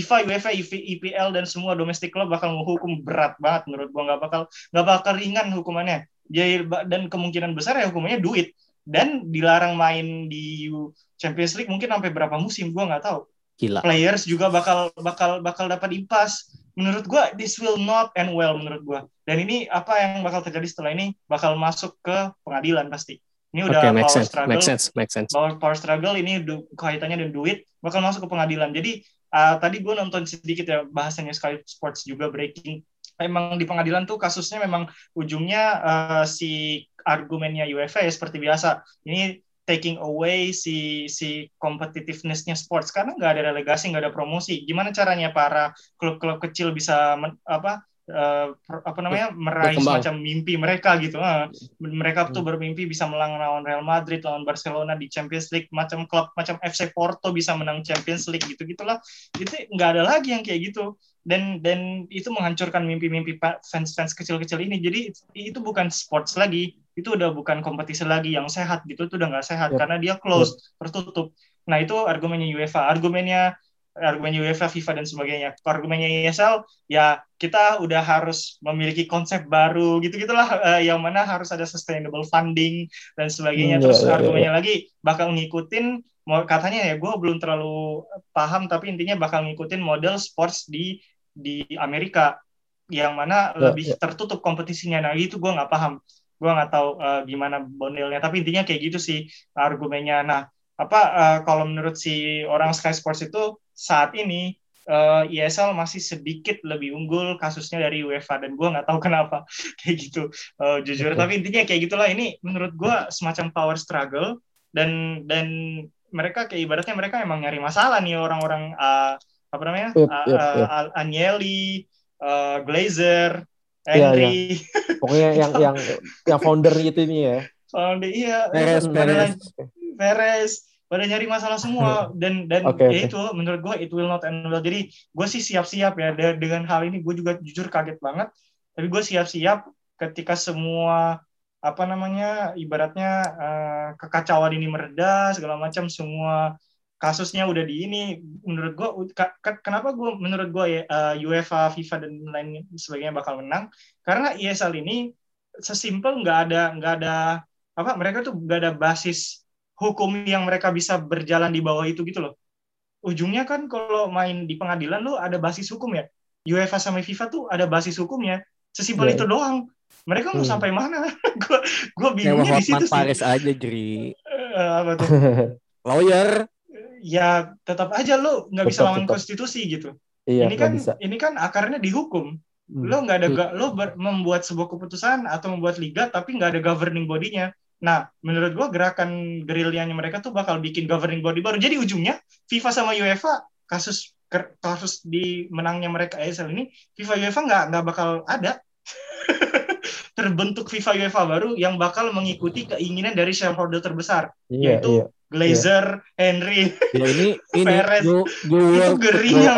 FIFA, UEFA, IPL dan semua domestic club bakal menghukum berat banget menurut gua nggak bakal nggak bakal ringan hukumannya. Jadi dan kemungkinan besar ya hukumannya duit dan dilarang main di Champions League mungkin sampai berapa musim gua nggak tahu. Gila. Players juga bakal bakal bakal dapat impas. Menurut gua this will not end well menurut gua. Dan ini apa yang bakal terjadi setelah ini bakal masuk ke pengadilan pasti. Ini udah okay, power sense. struggle. Make sense, make sense. Power, power struggle ini kaitannya dengan duit bakal masuk ke pengadilan. Jadi uh, tadi gue nonton sedikit ya bahasanya Sky Sports juga breaking. Emang di pengadilan tuh kasusnya memang ujungnya uh, si argumennya UEFA ya seperti biasa. Ini taking away si si competitivenessnya sports. Karena nggak ada relegasi nggak ada promosi. Gimana caranya para klub-klub kecil bisa men, apa uh, apa namanya meraih Berkembang. semacam mimpi mereka gitu. Uh, mereka tuh hmm. bermimpi bisa melawan Real Madrid, lawan Barcelona di Champions League, macam klub macam FC Porto bisa menang Champions League gitu gitulah. Itu nggak ada lagi yang kayak gitu. Dan dan itu menghancurkan mimpi-mimpi fans-fans kecil-kecil ini. Jadi itu bukan sports lagi, itu udah bukan kompetisi lagi yang sehat gitu. Itu udah nggak sehat yep. karena dia closed, yep. tertutup. Nah itu argumennya UEFA. Argumennya argumen UEFA, FIFA dan sebagainya. Argumennya ESL ya kita udah harus memiliki konsep baru gitu gitulah uh, yang mana harus ada sustainable funding dan sebagainya. Hmm, Terus yeah, argumennya yeah. lagi bakal ngikutin katanya ya gue belum terlalu paham tapi intinya bakal ngikutin model sports di di Amerika yang mana yeah, lebih yeah. tertutup kompetisinya. Nah itu gue nggak paham. Gue nggak tahu uh, gimana bondelnya. Tapi intinya kayak gitu sih argumennya. Nah apa uh, kalau menurut si orang Sky Sports itu saat ini uh, eh, ESL masih sedikit lebih unggul kasusnya dari UEFA dan gue nggak tahu *laughs* kenapa kayak gitu uh, jujur okay. tapi intinya kayak gitulah ini menurut gue semacam power struggle dan dan mereka kayak ibaratnya mereka emang nyari masalah nih orang-orang uh, apa namanya yep, yep, yep. Uh, Agnelli, uh, Glazer, iya, Henry. Yeah, yeah. Pokoknya *laughs* yang yang yang founder itu ini ya. Founder iya. Perez, Perez. Perez pada nyari masalah semua. Dan dan okay, ya okay. itu menurut gue it will not end well. Jadi gue sih siap-siap ya. Dengan hal ini gue juga jujur kaget banget. Tapi gue siap-siap ketika semua apa namanya ibaratnya uh, kekacauan ini mereda segala macam semua kasusnya udah di ini. Menurut gue kenapa gue menurut gue ya uh, UEFA FIFA dan lain sebagainya bakal menang? Karena ESL ini sesimpel nggak ada nggak ada apa mereka tuh nggak ada basis hukum yang mereka bisa berjalan di bawah itu gitu loh. Ujungnya kan kalau main di pengadilan lo ada basis hukum ya. UEFA sama FIFA tuh ada basis hukumnya sesimpel yeah. itu doang. Mereka mau hmm. sampai mana? *laughs* Gue gue bingungnya di situ Paris sih aja jadi uh, apa tuh? *laughs* Lawyer. Ya tetap aja lo nggak bisa lawan konstitusi gitu. Iya, ini kan bisa. ini kan akarnya dihukum. Hmm. lo nggak ada hmm. lo ber, membuat sebuah keputusan atau membuat liga tapi nggak ada governing bodinya nah menurut gue gerakan gerilyanya mereka tuh bakal bikin governing body baru. Jadi ujungnya FIFA sama UEFA kasus kasus di menangnya mereka ESL ini FIFA UEFA nggak nggak bakal ada. *laughs* Terbentuk FIFA UEFA baru yang bakal mengikuti keinginan dari shareholder terbesar iya, yaitu iya, Glazer, iya. Henry, ya, ini *laughs* ini Perez. Itu gerinya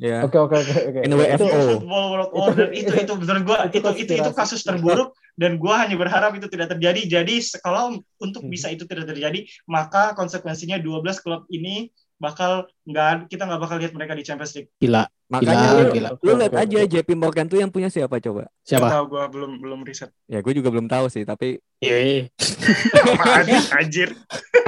ya. Oke oke oke oke. Itu football world order *laughs* itu itu menurut gua itu itu itu kasus terburuk dan gua hanya berharap itu tidak terjadi. Jadi kalau untuk hmm. bisa itu tidak terjadi, maka konsekuensinya 12 klub ini bakal nggak kita nggak bakal lihat mereka di Champions League. Gila. Makanya gila, lu, gila. lu lihat aja JP Morgan tuh yang punya siapa coba? Siapa? Tahu gua belum belum riset. Ya gue juga belum tahu sih tapi Iya. Anjir.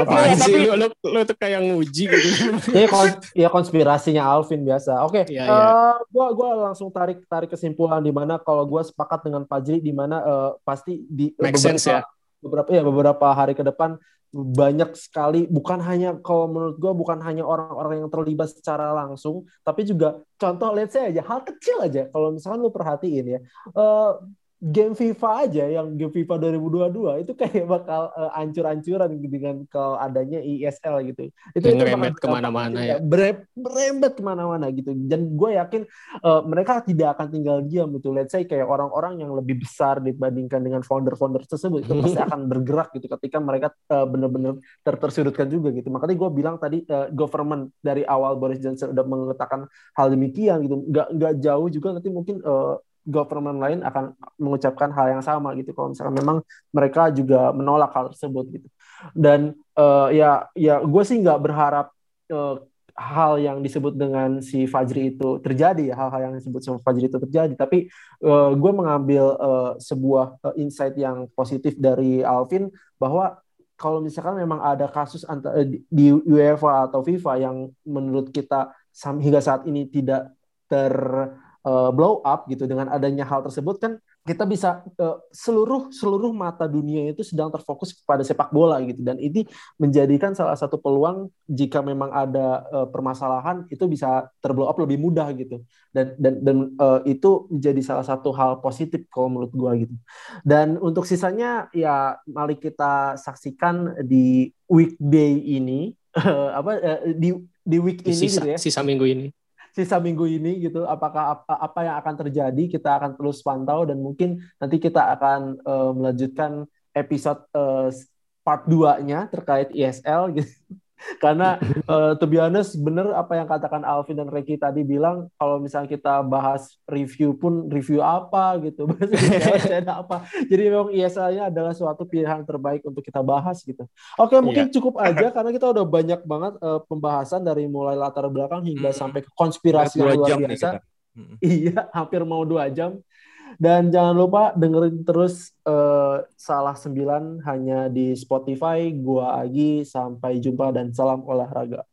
Apa sih lu, lu, lu tuh kayak nguji gitu. *laughs* ya, kons ya konspirasinya Alvin biasa. Oke. Okay, ya, ya. uh, gua gua langsung tarik tarik kesimpulan di mana kalau gua sepakat dengan Fajri di mana uh, pasti di Make beberapa, sense ya. Beberapa ya beberapa hari ke depan banyak sekali bukan hanya kalau menurut gue bukan hanya orang-orang yang terlibat secara langsung tapi juga contoh let's say aja hal kecil aja kalau misalkan lu perhatiin ya uh, game FIFA aja yang game FIFA 2022 itu kayak bakal uh, ancur-ancuran dengan kalau adanya ESL gitu. Itu yang berembet ke mana-mana ya. Ber berembet ke mana-mana gitu. Dan gue yakin uh, mereka tidak akan tinggal diam gitu. Let's say kayak orang-orang yang lebih besar dibandingkan dengan founder-founder tersebut itu pasti *laughs* akan bergerak gitu ketika mereka uh, benar-benar ter tersudutkan juga gitu. Makanya gue bilang tadi uh, government dari awal Boris Johnson udah mengatakan hal demikian gitu. Nggak nggak jauh juga nanti mungkin uh, government lain akan mengucapkan hal yang sama gitu. Kalau misalnya memang mereka juga menolak hal tersebut gitu. Dan uh, ya ya gue sih nggak berharap uh, hal yang disebut dengan si Fajri itu terjadi ya. Hal-hal yang disebut sama Fajri itu terjadi. Tapi uh, gue mengambil uh, sebuah uh, insight yang positif dari Alvin bahwa kalau misalkan memang ada kasus antara di UEFA atau FIFA yang menurut kita hingga saat ini tidak ter uh, blow up gitu dengan adanya hal tersebut kan kita bisa uh, seluruh seluruh mata dunia itu sedang terfokus pada sepak bola gitu. Dan ini menjadikan salah satu peluang jika memang ada uh, permasalahan itu bisa terblow up lebih mudah gitu. Dan dan dan uh, itu menjadi salah satu hal positif kalau menurut gua gitu. Dan untuk sisanya ya mari kita saksikan di weekday ini uh, *laughs* apa uh, di di week ini sisa, gitu ya. sisa minggu ini sisa minggu ini gitu apakah apa, yang akan terjadi kita akan terus pantau dan mungkin nanti kita akan uh, melanjutkan episode uh, part 2-nya terkait ISL gitu karena uh, to be honest bener apa yang katakan Alvin dan Ricky tadi bilang kalau misalnya kita bahas review pun review apa gitu *laughs* ada *laughs* apa. Jadi memang ISL-nya adalah suatu pilihan terbaik untuk kita bahas gitu. Oke mungkin iya. cukup *laughs* aja karena kita udah banyak banget uh, pembahasan dari mulai latar belakang hingga hmm. sampai ke konspirasi yang luar biasa. iya hampir mau dua jam dan jangan lupa dengerin terus uh, Salah Sembilan hanya di Spotify. Gua Agi, sampai jumpa dan salam olahraga.